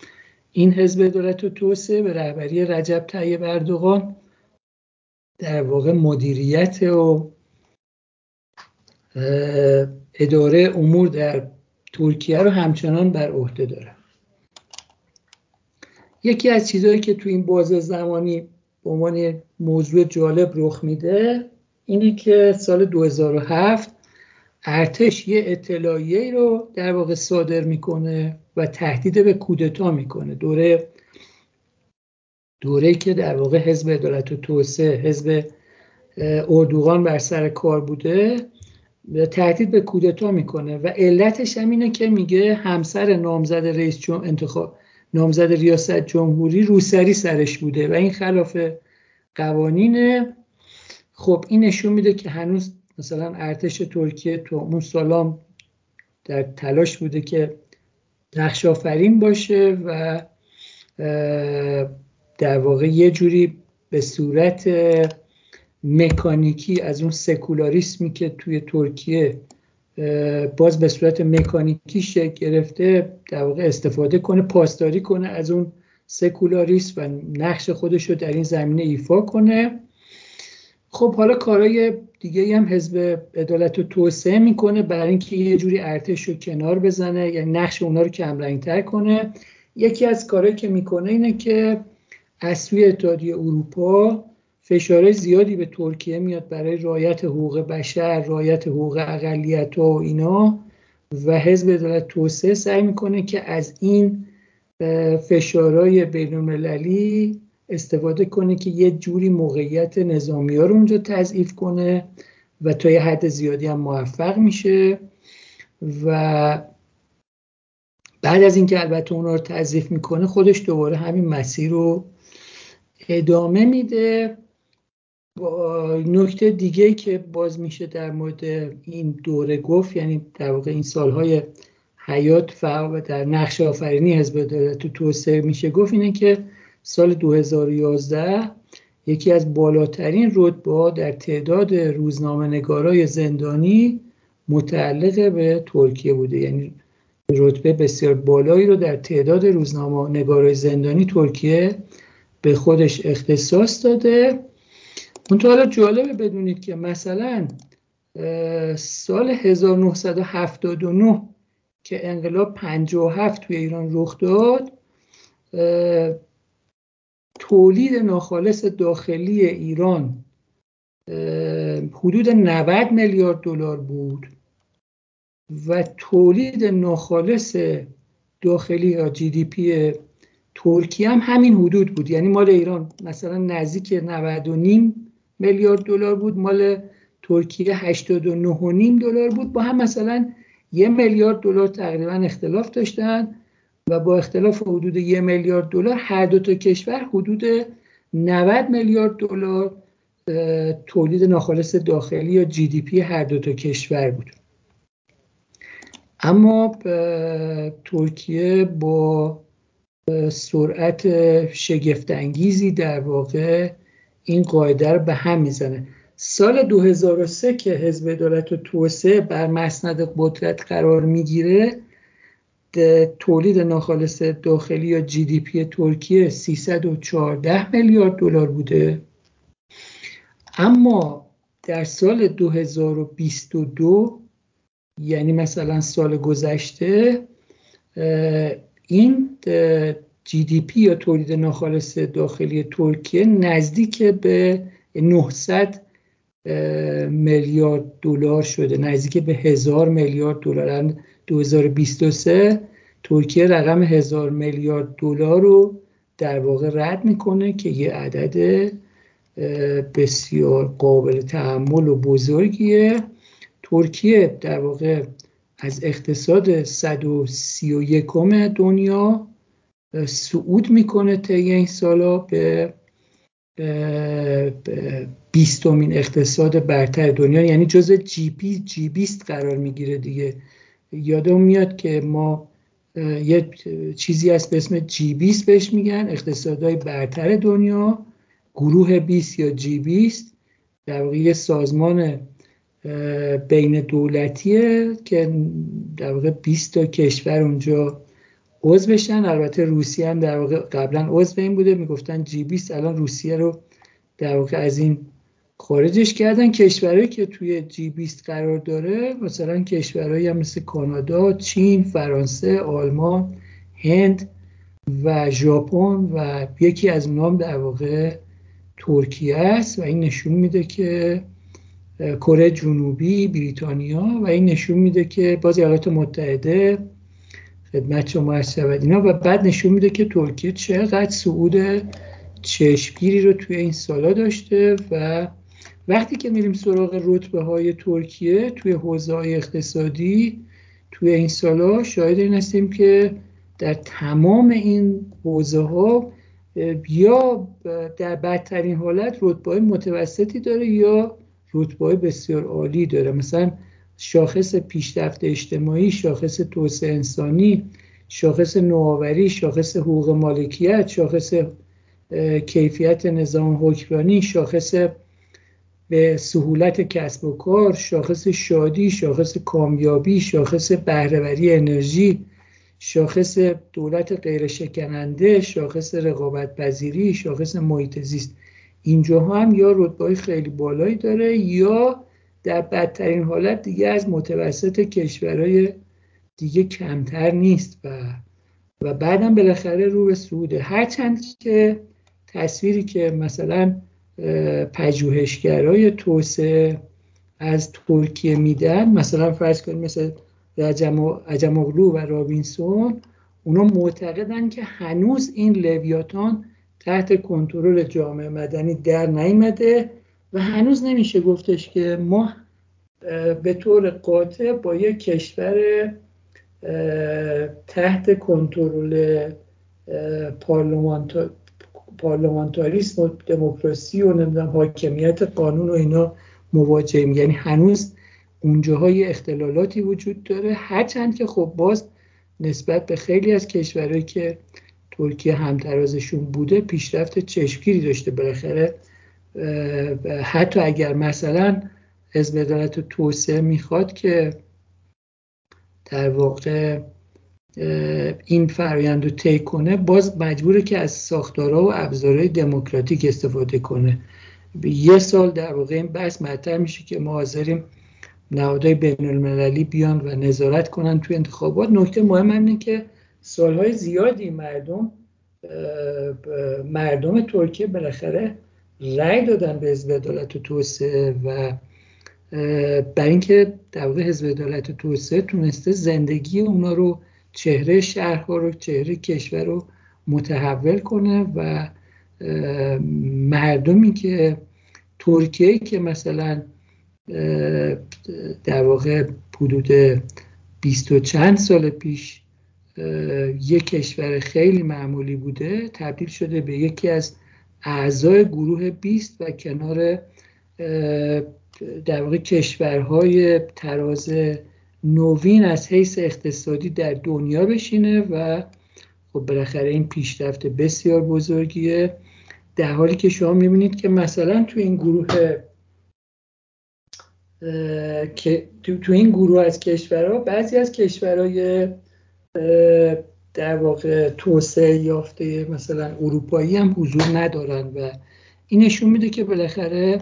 این حزب عدالت و توسعه به رهبری رجب طیب اردوغان در واقع مدیریت و اداره امور در ترکیه رو همچنان بر عهده داره یکی از چیزهایی که تو این بازه زمانی به عنوان موضوع جالب رخ میده اینه که سال 2007 ارتش یه اطلاعیه رو در واقع صادر می‌کنه و تهدید به کودتا می‌کنه. دوره دوره که در واقع حزب عدالت و توسعه حزب اردوغان بر سر کار بوده تهدید به کودتا می‌کنه و علتش هم اینه که میگه همسر نامزد رئیس انتخاب نامزد ریاست جمهوری روسری سرش بوده و این خلاف قوانینه. خب این نشون میده که هنوز مثلا ارتش ترکیه تو اون سالام در تلاش بوده که نقش آفرین باشه و در واقع یه جوری به صورت مکانیکی از اون سکولاریسمی که توی ترکیه باز به صورت مکانیکی شکل گرفته در واقع استفاده کنه پاسداری کنه از اون سکولاریسم و نقش خودش رو در این زمینه ایفا کنه. خب حالا کارهای دیگه هم حزب عدالت رو توسعه می‌کنه برای اینکه یه جوری ارتش رو کنار بزنه یعنی نقش اونا رو کمرنگتر کنه. یکی از کارهایی که می‌کنه اینه که سوی اتحادیه اروپا فشار زیادی به ترکیه میاد برای رایت حقوق بشر رایت حقوق اقلیت و اینا و حزب عدالت توسعه سعی می‌کنه که از این فشارهای بین المللی استفاده کنه که یه جوری موقعیت نظامی ها رو اونجا تضعیف کنه و تا یه حد زیادی هم موفق میشه و بعد از اینکه البته اونا رو تضعیف می‌کنه خودش دوباره همین مسیر رو ادامه میده. نکته دیگه که باز میشه در مورد این دوره گفت یعنی در واقع این سالهای حیات و در نقش آفرینی حزب تو توسعه میشه گفت اینه که سال 2011 یکی از بالاترین رتبه در تعداد روزنامه نگارای زندانی متعلق به ترکیه بوده. یعنی رتبه بسیار بالایی رو در تعداد روزنامه نگارای زندانی ترکیه به خودش اختصاص داده. اون حالا جالبه بدونید که مثلا سال 1979 که انقلاب 57 توی ایران رخ داد تولید ناخالص داخلی ایران حدود 90 میلیارد دلار بود و تولید ناخالص داخلی یا جی دی پی ترکیه هم همین حدود بود. یعنی مال ایران مثلا نزدیک 90 میلیارد دلار بود مال ترکیه 89.5 دلار بود. با هم مثلا یه میلیارد دلار تقریبا اختلاف داشتن و با اختلاف حدود یه میلیارد دلار هر دو تا کشور حدود 90 میلیارد دلار تولید ناخالص داخلی یا جی دی پی هر دو تا کشور بود. اما ترکیه با سرعت شگفتانگیزی در واقع این قاعده رو به هم می‌زنه. سال 2003 که حزب عدالت و توسعه بر مسند قدرت قرار می‌گیره تولید ناخالص داخلی یا جی دی پی ترکیه 314 میلیارد دلار بوده. اما در سال 2022 یعنی مثلا سال گذشته این جی دی پی یا تولید ناخالص داخلی ترکیه نزدیک به 900 میلیارد دلار شده. نزدیک به هزار میلیارد دلار. 2023 ترکیه رقم هزار میلیارد دلار رو در واقع رد می‌کنه که یه عدد بسیار قابل تحمل و بزرگیه. ترکیه در واقع از اقتصاد 131 دنیا صعود می‌کنه طی این سالا به بیستمین اقتصاد برتر دنیا. یعنی جز جی پی جی بیست قرار می‌گیره دیگه. یادم میاد که ما یه چیزی هست به اسم جی بیست بهش میگن اقتصادهای برتر دنیا گروه 20 یا جی 20 در واقع یه سازمان بین دولتیه که در واقع 20 تا کشور اونجا عضو بشن. البته روسیه هم در واقع قبلا عضو این بوده. می‌گفتن جی 20 الان روسیه رو در واقع از این خارجش کردن. کشورهایی که توی جی 20 قرار داره مثلا کشورهایی هم مثل کانادا، چین، فرانسه، آلمان، هند و ژاپن و یکی از اونام در واقع ترکیه است و این نشون میده که کره جنوبی بریتانیا و این نشون میده که باز ایالات متحده خدمت شما شود. اینا و بعد نشون میده که ترکیه چقدر صعود چشمگیری رو توی این سالا داشته و وقتی که میریم سراغ رتبه های ترکیه توی حوزه های اقتصادی توی این سالا شاهد این هستیم که در تمام این حوزه ها یا در بدترین حالت رتبه متوسطی داره یا رتبه بسیار عالی داره. مثلا شاخص پیشرفت اجتماعی شاخص توسعه انسانی شاخص نوآوری شاخص حقوق مالکیت شاخص کیفیت نظام حکمرانی شاخص به سهولت کسب و کار شاخص شادی شاخص کامیابی شاخص بهرهوری انرژی شاخص دولت غیر شکننده شاخص رقابت پذیری شاخص محیط زیست اینجا هم یا رتبه خیلی بالایی داره یا در بدترین حالت دیگه از متوسط کشورهای دیگه کمتر نیست و و بعدم بالاخره رو به سعوده. هرچند که تصویری که مثلا پژوهشگرای توسعه از ترکیه میدن مثلا فرض کنید مثل عجم و رابینسون اونا معتقدن که هنوز این لویاتان تحت کنترل جامعه مدنی در نیامده و هنوز نمیشه گفتش که ما به طور قاطع با یک کشور تحت کنترل پارلمانتاریسم و دموکراسی و نمی‌دونم حاکمیت قانون و اینا مواجهیم. یعنی هنوز اونجاهای اختلالاتی وجود داره. هرچند که خب باز نسبت به خیلی از کشورهایی که ترکیه همترازشون بوده پیشرفت چشمگیری داشته. بالاخره حتی اگر مثلا حزب عدالت توسعه می‌خواد که در واقع این فرایند رو طی کنه باز مجبوره که از ساختارها و ابزارهای دموکراتیک استفاده کنه. یه سال در واقع این بحث مطرح میشه که ما حاضریم نهادهای بین المللی بیان و نظارت کنن توی انتخابات. نکته مهم اینه که سالهای زیادی مردم مردم ترکیه بالاخره رأی دادن به حزب عدالت و توسعه و برای اینکه در واقع حزب عدالت و توسعه تونسته زندگی اونا رو چهره شهرها رو چهره کشور رو متحول کنه و مردمی که ترکیه که مثلا در واقع حدود بیست و چند سال پیش یک کشور خیلی معمولی بوده تبدیل شده به یکی از اعضای گروه 20 و کنار در واقع کشورهای تراز نوین از حیث اقتصادی در دنیا بشینه و خب بالاخره این پیشرفت بسیار بزرگیه. در حالی که شما می‌بینید که مثلا تو این گروه که تو, این گروه از کشورها بعضی از کشورهای در واقع توسعه یافته مثلا اروپایی هم حضور ندارن و این نشون میده که بالاخره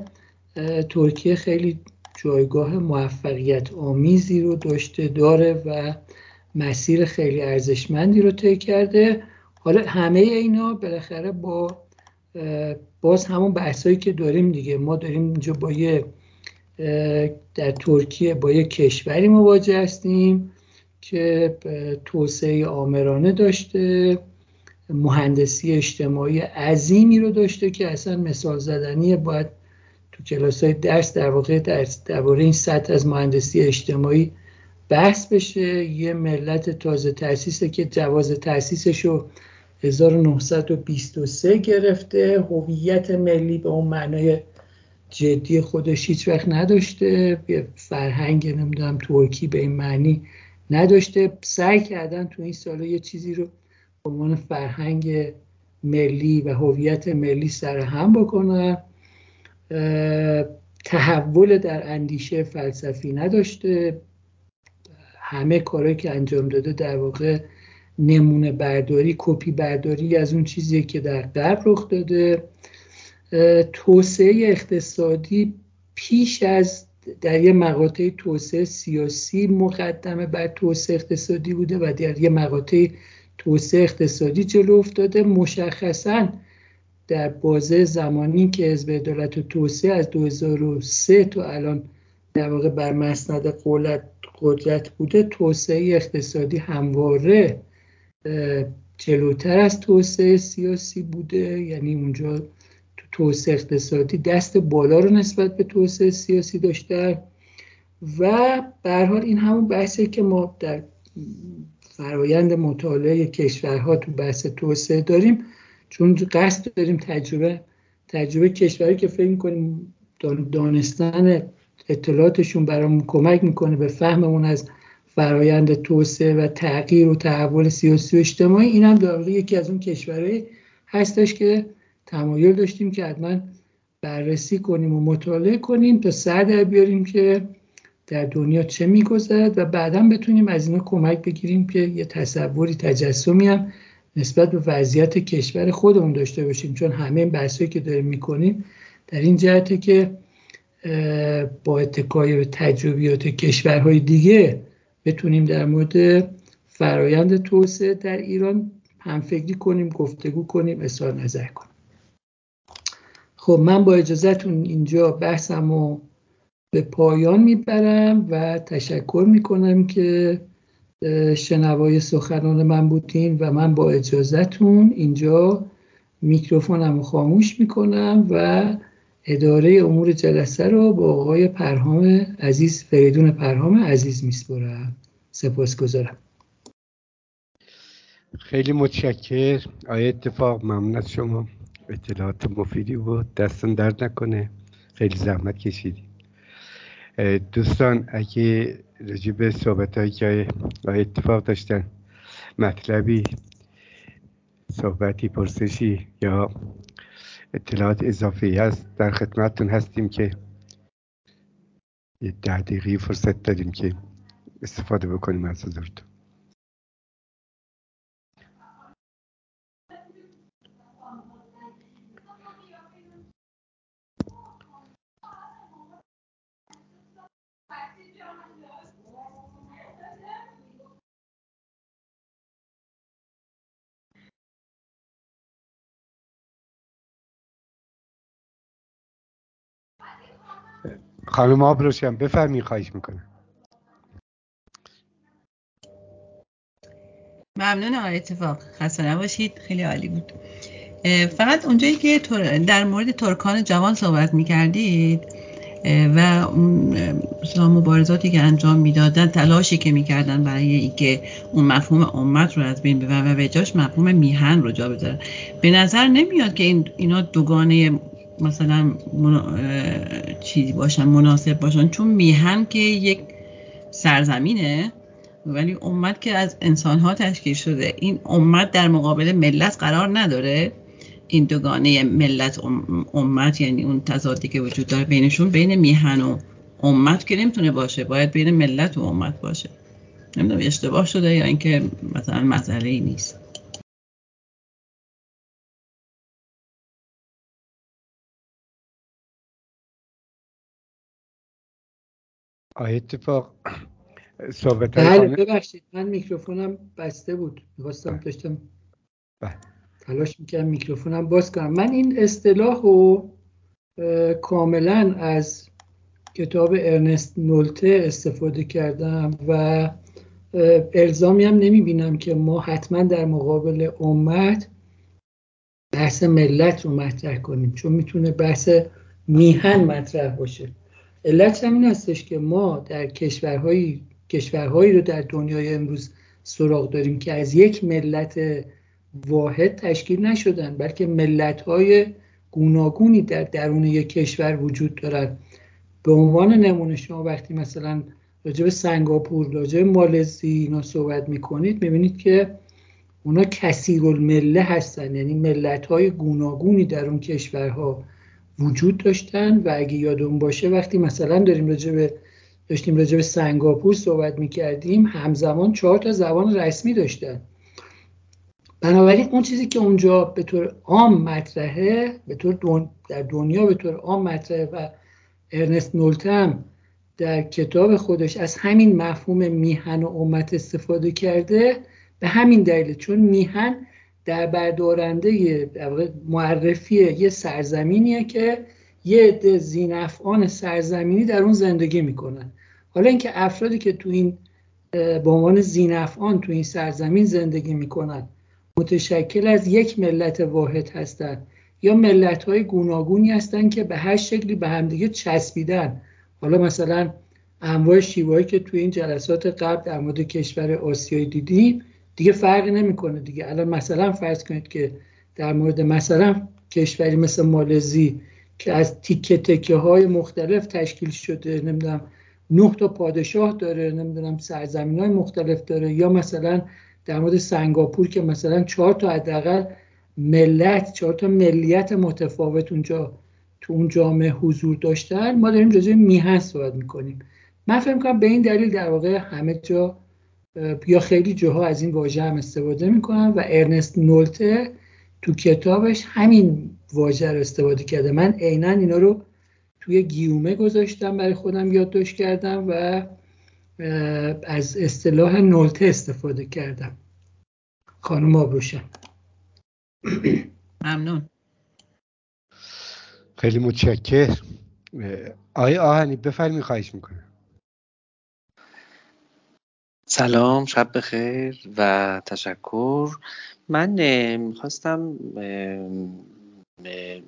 ترکیه خیلی جایگاه موفقیت آمیزی رو داشته داره و مسیر خیلی ارزشمندی رو طی کرده. حالا همه اینا بالاخره با باز همون بحثایی که داریم دیگه. ما داریم اینجا با یه در ترکیه با یک کشوری مواجه هستیم. که توسعه آمرانه داشته مهندسی اجتماعی عظیمی رو داشته که اصلا مثال زدنیه. باید تو کلاس های درس در واقع درباره این سطح از مهندسی اجتماعی بحث بشه. یه ملت تازه تاسیسه که جواز تاسیسش رو 1923 گرفته. هویت ملی به اون معنای جدی خودش هیچ وقت نداشته. فرهنگ نمی‌دونم ترکی به این معنی نداشته سعی کردن تو این سالا یه چیزی رو به عنوان فرهنگ ملی و هویت ملی سرهم بکنن. تحول در اندیشه فلسفی نداشته. همه کاری که انجام داده در واقع نمونه برداری کپی برداری از اون چیزی که در غرب رخ داده. توسعه اقتصادی پیش از در یه مقاطع توسعه سیاسی مقدمه بر توسعه اقتصادی بوده و در یه مقاطع توسعه اقتصادی جلو افتاده. مشخصا در بازه زمانی که حزب عدالت و توسعه از 2003 تا الان در واقع بر مسند قدرت بوده توسعه اقتصادی همواره جلوتر از توسعه سیاسی بوده. یعنی اونجا توسعه اقتصادی دست بالا رو نسبت به توسعه سیاسی داشته. و به حال این همون بحثی که ما در فرایند مطالعه کشورها تو بحث توسعه داریم. چون قصد داریم تجربه تجربه کشوری که فکر کنیم دانستن اطلاعاتشون برامون کمک می‌کنه به فهممون از فرایند توسعه و تغییر و تحول سیاسی و اجتماعی. این هم در یکی از اون کشورهایی هستش که تمایل داشتیم که حتما بررسی کنیم و مطالعه کنیم تا سر بیاریم که در دنیا چه میگذرد و بعدا بتونیم از اینا کمک بگیریم که یه تصوری تجسمی هم نسبت به وضعیت کشور خودمون داشته باشیم. چون همه این بحثایی که داریم می‌کنیم در این جهته که با اتکای به تجربیات کشورهای دیگه بتونیم در مورد فرایند توسعه در ایران همفکری کنیم گفتگو کنیم اظهار نظر کنیم. خب من با اجازهتون اینجا بحثم رو به پایان می‌برم و تشکر می‌کنم که شنوای سخنان من بودین و من با اجازهتون اینجا میکروفونم رو خاموش می‌کنم و اداره امور جلسه رو با آقای پرهام عزیز فریدون پرهام عزیز میسپرم سپاس گذارم خیلی متشکر آیا اتفاق ممنون شما؟ اطلاعات مفیدی بود دستان درد نکنه. خیلی زحمت کشیدی. دوستان اگه رجوع به صحبت هایی که اتفاق داشتن مطلبی صحبتی پرسشی یا اطلاعات اضافی هست در خدمتتون هستیم که یه ده دقیقه فرصت داریم که استفاده بکنیم از حضورتون. خانم آب روشن بفرمین خواهش می‌کنم. ممنون آقای اتفاق. خسته نباشید. خیلی عالی بود. فقط اونجایی که در مورد ترکان جوان صحبت می‌کردید و اون مبارزاتی که انجام می‌دادن تلاشی که می‌کردن برای اینکه اون مفهوم امت رو از بین ببرن و به جاش مفهوم میهن رو جا بذارن. به نظر نمیاد که این اینا دوگانه مثلا چیزی باشن مناسب باشن. چون میهن که یک سرزمینه ولی امت که از انسان ها تشکیل شده. این امت در مقابل ملت قرار نداره. این دوگانه ملت امت یعنی اون تضادی که وجود داره بینشون بین میهن و امت که نمی‌تونه باشه. باید بین ملت و امت باشه. نمی‌دونم اشتباه شده یا اینکه مثلا مسئله نیست. آیا اتفاق صحبت بله ببخشید من میکروفونم بسته بود می‌خواستم بله. داشتم بله. تلاش می‌کردم میکروفونم باز کنم من این اصطلاح رو کاملا از کتاب ارنست نولته استفاده کردم و الزامی هم نمی بینم که ما حتما در مقابل امت بحث ملت رو مطرح کنیم چون می‌تونه بحث میهن مطرح باشه علت همین هستش که ما در کشورهایی کشورهایی رو در دنیای امروز سراغ داریم که از یک ملت واحد تشکیل نشدن بلکه ملت های گوناگونی در درون یک کشور وجود دارن. به عنوان نمونه شما وقتی مثلا راجع سنگاپور راجع مالزی اینا صحبت می‌کنید می‌بینید که اونا کثیر المله هستن یعنی ملت های گوناگونی در اون کشورها. وجود داشتن و اگه یادمون باشه وقتی مثلا داریم راجع داشتیم راجع به سنگاپور صحبت می‌کردیم همزمان چهار تا زبان رسمی داشتن. بنابراین اون چیزی که اونجا به طور عام مطرحه به طور در دنیا به طور عام مطرحه و ارنست نولتم در کتاب خودش از همین مفهوم میهن و امت استفاده کرده به همین دلیل. چون میهن در بردارنده معرفی یه سرزمینیه که یه عده زینفعان سرزمینی در اون زندگی می‌کنن. حالا اینکه افرادی که تو این به عنوان زینفعان تو این سرزمین زندگی می‌کنن متشکل از یک ملت واحد هستند یا ملت های گوناگونی هستند که به هر شکلی به همدیگه چسبیدن. حالا مثلا انواع شیوهایی که توی این جلسات قبل در مورد کشور آسیایی دیدیم دیگه فرقی نمی‌کنه دیگه. الان مثلا فرض کنید که در مورد مثلا کشوری مثل مالزی که از تیکه تکه های مختلف تشکیل شده نمی‌دونم نه تا پادشاه داره نمی‌دونم سرزمین های مختلف داره یا مثلا در مورد سنگاپور که مثلا چهار تا حداقل ملت چهار تا ملیت متفاوت اونجا تو اون جامعه حضور داشتن ما داریم راجع میهن صحبت می‌کنیم. من فکر کنم به این دلیل در واقع همه جا یا خیلی جاها از این واژه هم استفاده می‌کنن و ارنست نولته تو کتابش همین واژه رو استفاده کرده. من عینا اینا رو توی گیومه گذاشتم برای خودم یادداشت کردم و از اصطلاح نولته استفاده کردم. خانم آبروشن. ممنون. خیلی متشکر آقای آهنی بفرمی خواهش می‌کنم. سلام شب بخیر و تشکر. من می‌خواستم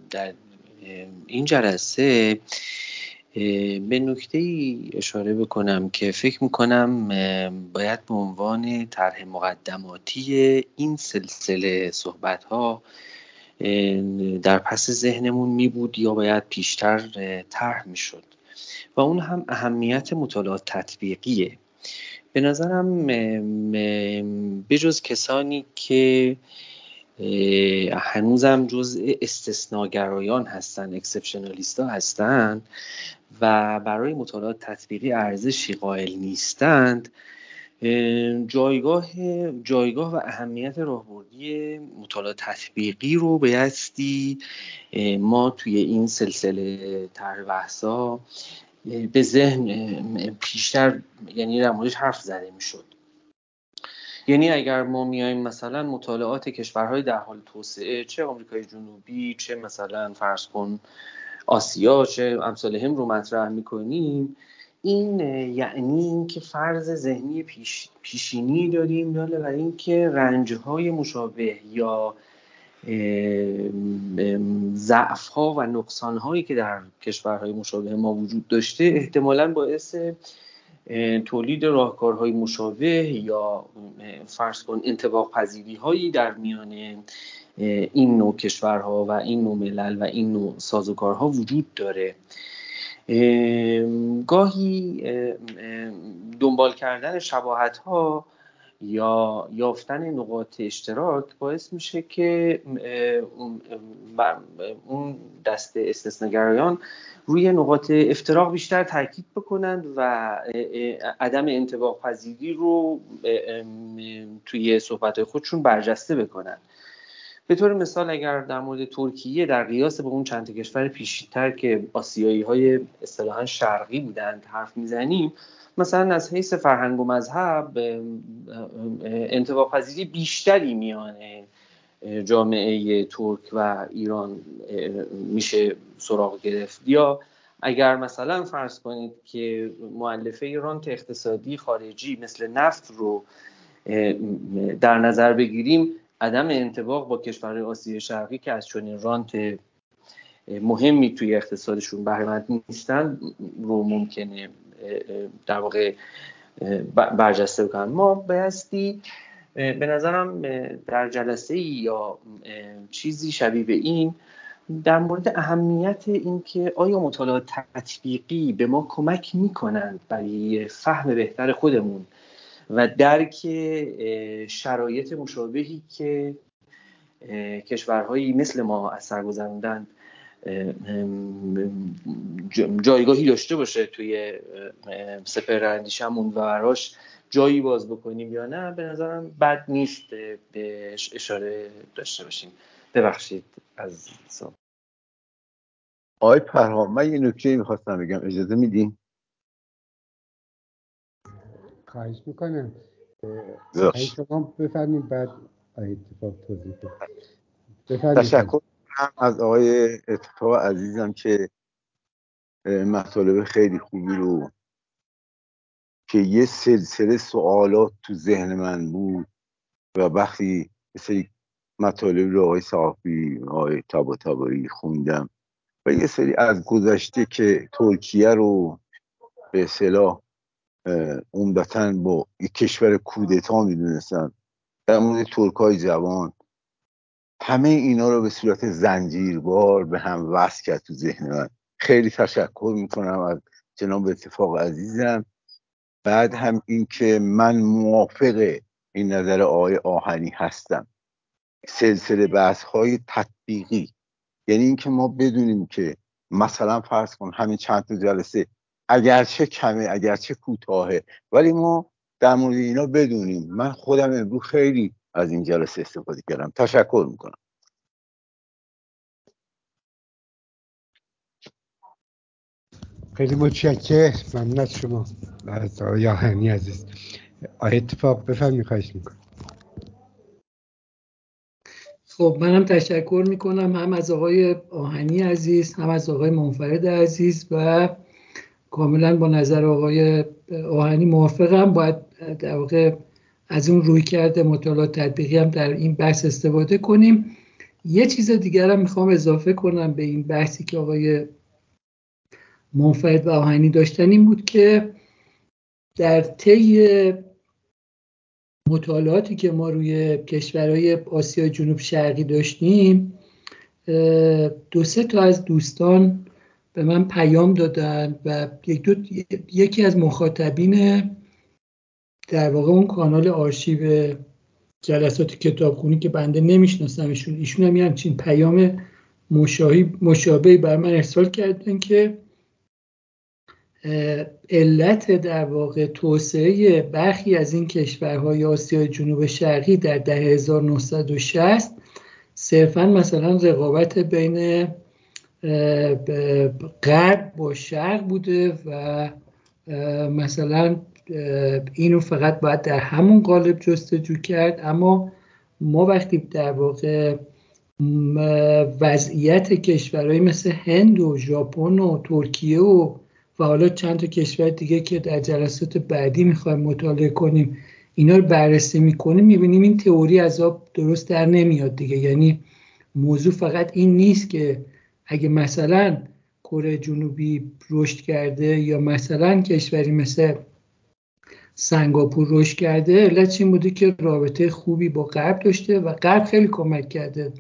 در این جلسه به نکته ای اشاره بکنم که فکر می‌کنم باید به عنوان طرح مقدماتی این سلسله صحبت ها در پس ذهنمون می بود یا باید پیشتر طرح می‌شد. و اون هم اهمیت مطالعات تطبیقیه. به نظرم بجز کسانی که هنوزم جزء استثناگرایان هستن اکسپشنالیستا هستند و برای مطالعات تطبیقی ارزشی قائل نیستند جایگاه جایگاه و اهمیت راهبردی مطالعات تطبیقی رو بایستی ما توی این سلسله بحثا به ذهن پیشتر یعنی در موردش حرف زده می‌شد. یعنی اگر ما میایم مثلا مطالعات کشورهای در حال توسعه چه آمریکای جنوبی چه مثلا فرض کن آسیا چه امثال هم رو مطرح می‌کنیم این یعنی اینکه فرض ذهنی پیش، پیشینی داریم یا برای اینکه رنجهای مشابه یا ضعف ها و نقصان هایی که در کشورهای مشابه ما وجود داشته احتمالا باعث تولید راهکارهای مشابه یا فرض کن انتباق پذیری هایی در میان این نوع کشورها و این نوع ملل و این نوع سازوکارها وجود داره. گاهی دنبال کردن شباهت ها یا یافتن نقاط اشتراک باعث میشه که اون دست استثناگرایان روی نقاط افتراق بیشتر تاکید بکنند و عدم انتباق پذیری رو توی صحبت خودشون برجسته بکنند. به طور مثال اگر در مورد ترکیه در قیاس به اون چند کشور پیشتر که آسیایی های اصطلاحا شرقی بودند حرف می‌زنیم مثلا از حیث فرهنگ و مذهب انتباق پذیری بیشتری میان جامعه ترک و ایران میشه سراغ گرفت. یا اگر مثلا فرض کنید که معلفه رانت اقتصادی خارجی مثل نفت رو در نظر بگیریم عدم انتباق با کشورهای آسیای شرقی که از چنین رانت مهمی توی اقتصادشون بهرهمند نیستن رو ممکنه در واقع برجسته بکنن. ما بایستی به نظرم در جلسه یا چیزی شبیه به این در مورد اهمیت اینکه آیا مطالعات تطبیقی به ما کمک می‌کنند برای فهم بهتر خودمون و درک شرایط مشابهی که کشورهایی مثل ما از سر گذراندن جایگاهی داشته باشه توی سپر اندیشمون و براش جایی باز بکنیم یا نه به نظرم بد نیست بهش اشاره داشته باشیم. ببخشید از آقای پرهام من یه نکته می‌خواستم بگم. اجازه میدین؟ خواهش می‌کنم. شما بفرمین بعد اتفاق توضیح تشکر. از آقای اتفاق عزیزم که مطالب خیلی خوبی رو که یه سلسله سوالات تو ذهن من بود و وقتی مثل مطالب رو آقای صحافی آقای تبا خوندم و یه سری از گذشته که ترکیه رو به اصطلاح عمدتا با یک کشور کودتا می‌دونستن در مورد ترک های جوان همه اینا رو به صورت زنجیروار به هم وصل کرد تو ذهن من. خیلی تشکر می‌کنم از جناب اتفاق عزیزم. بعد هم اینکه من موافق این نظر آقای آهنی هستم. سلسله بحث های تطبیقی. یعنی اینکه ما بدونیم که مثلا فرض کن همین چند تا جلسه اگرچه کمه اگرچه کوتاهه ولی ما در مورد اینا بدونیم. من خودم امروز خیلی از این جلسه استفاده کردم. تشکر می‌کنم. خیلی متشکر ممنون از شما از آقای آهنی عزیز. آقای اتفاق بفرمی خواهش می‌کنم خب منم تشکر می‌کنم هم از آقای آهنی عزیز هم از آقای منفرد عزیز و کاملا با نظر آقای آهنی موافقم. باید در واقع از اون روی کرده مطالعات تطبیقی هم در این بحث استفاده کنیم. یه چیز دیگر هم می‌خوام اضافه کنم به این بحثی که آقای منفرد و آهنی داشتن این بود که در طی مطالعاتی که ما روی کشورهای آسیا جنوب شرقی داشتیم دو سه تا از دوستان به من پیام دادن و یک دو یکی از مخاطبین در واقع اون کانال آرشیو جلسات کتابخونی که بنده نمی‌شناسم ایشون ایشون هم همچین پیام مشابهی بر من ارسال کردن که علت در واقع توسعه برخی از این کشورهای آسیای جنوب شرقی در ده 1960 صرفا مثلا رقابت بین غرب با شرق بوده و مثلا اینو فقط باید در همون قالب جستجو کرد. اما ما وقتی در واقع وضعیت کشورهایی مثل هند و ژاپن و ترکیه و و حالا چند تا کشور دیگه که در جلسات بعدی می‌خوایم مطالعه کنیم اینا رو بررسی می‌کنیم می‌بینیم این تئوری از آب درست در نمیاد دیگه. یعنی موضوع فقط این نیست که اگه مثلا کره جنوبی رشد کرده یا مثلا کشوری مثل سنگاپور رشد کرده علت این بوده که رابطه خوبی با غرب داشته و غرب خیلی کمک کرده.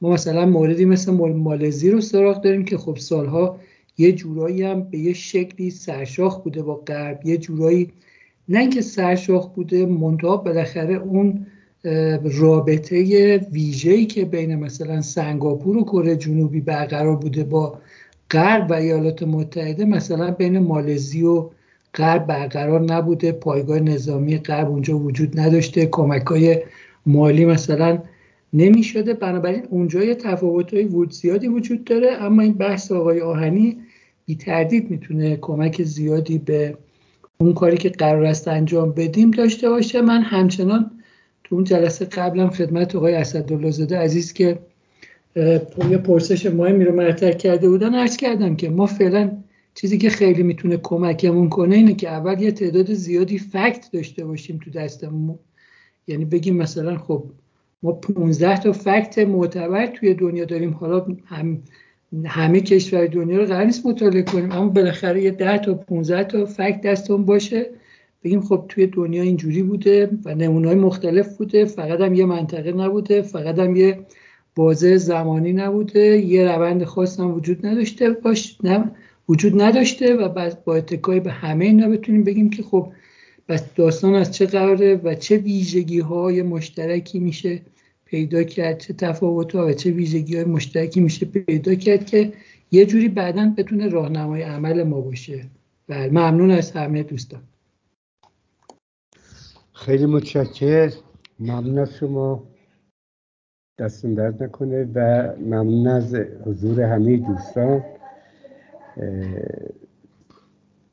ما مثلا موردی مثل مالزی رو سراغ داریم که خب سالها یه جورایی هم به یه شکلی سرشاخ بوده با غرب. یه جورایی نه اینکه سرشاخ بوده منتها بالاخره اون رابطه ویژه‌ای که بین مثلا سنگاپور و کره جنوبی برقرار بوده با غرب و ایالات متحده مثلا بین مالزی و غرب برقرار نبوده پایگاه نظامی غرب اونجا وجود نداشته کمک های مالی مثلا نمی شده بنابراین اونجا یه تفاوت های زیادی وجود داره اما این بحث آقای آهنی بی تردید می‌تونه کمک زیادی به اون کاری که قرار است انجام بدیم داشته باشه. من همچنان تو اون جلسه قبلم خدمت آقای اسدالله زاده عزیز که یه پرسش مهمی رو مطرح کرده بودن عرض کردم که ما فعلا چیزی که خیلی می‌تونه کمکمون کنه اینه که اول یه تعداد زیادی فکت داشته باشیم تو دستمون. یعنی بگیم مثلا خب ما 15 تا فکت معتبر توی دنیا داریم. حالا هم همه کشور دنیا رو قرار نیست مطالعه کنیم اما بالاخره یه 10 تا 15 تا فکت دستمون باشه. بگیم خب توی دنیا اینجوری بوده و نمونه مختلف بوده. فقط هم یه منطقه نبوده فقط هم یه بازه زمانی نبوده. یه روند خاص هم وجود نداشته باش نه وجود نداشته و با اتکای به همه اینا بتونیم بگیم که خب بس داستان از چه قراره و چه ویژگی های مشترکی میشه پیدا کرد چه تفاوت ها و چه ویژگی های مشترکی میشه پیدا کرد که یه جوری بعدا بتونه راهنمای عمل ما باشه. و بله، ممنون از همه دوستان. خیلی متشکر ممنون از شما. دستون درد نکنه و ممنون از حضور همه دوستان.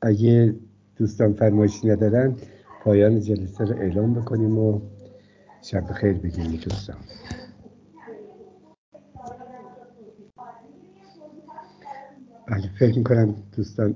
اگه دوستان فرمایشی ندارن پایان جلسه رو اعلام بکنیم و شب خیر بگیم دوستان. بله فکر می‌کنم دوستان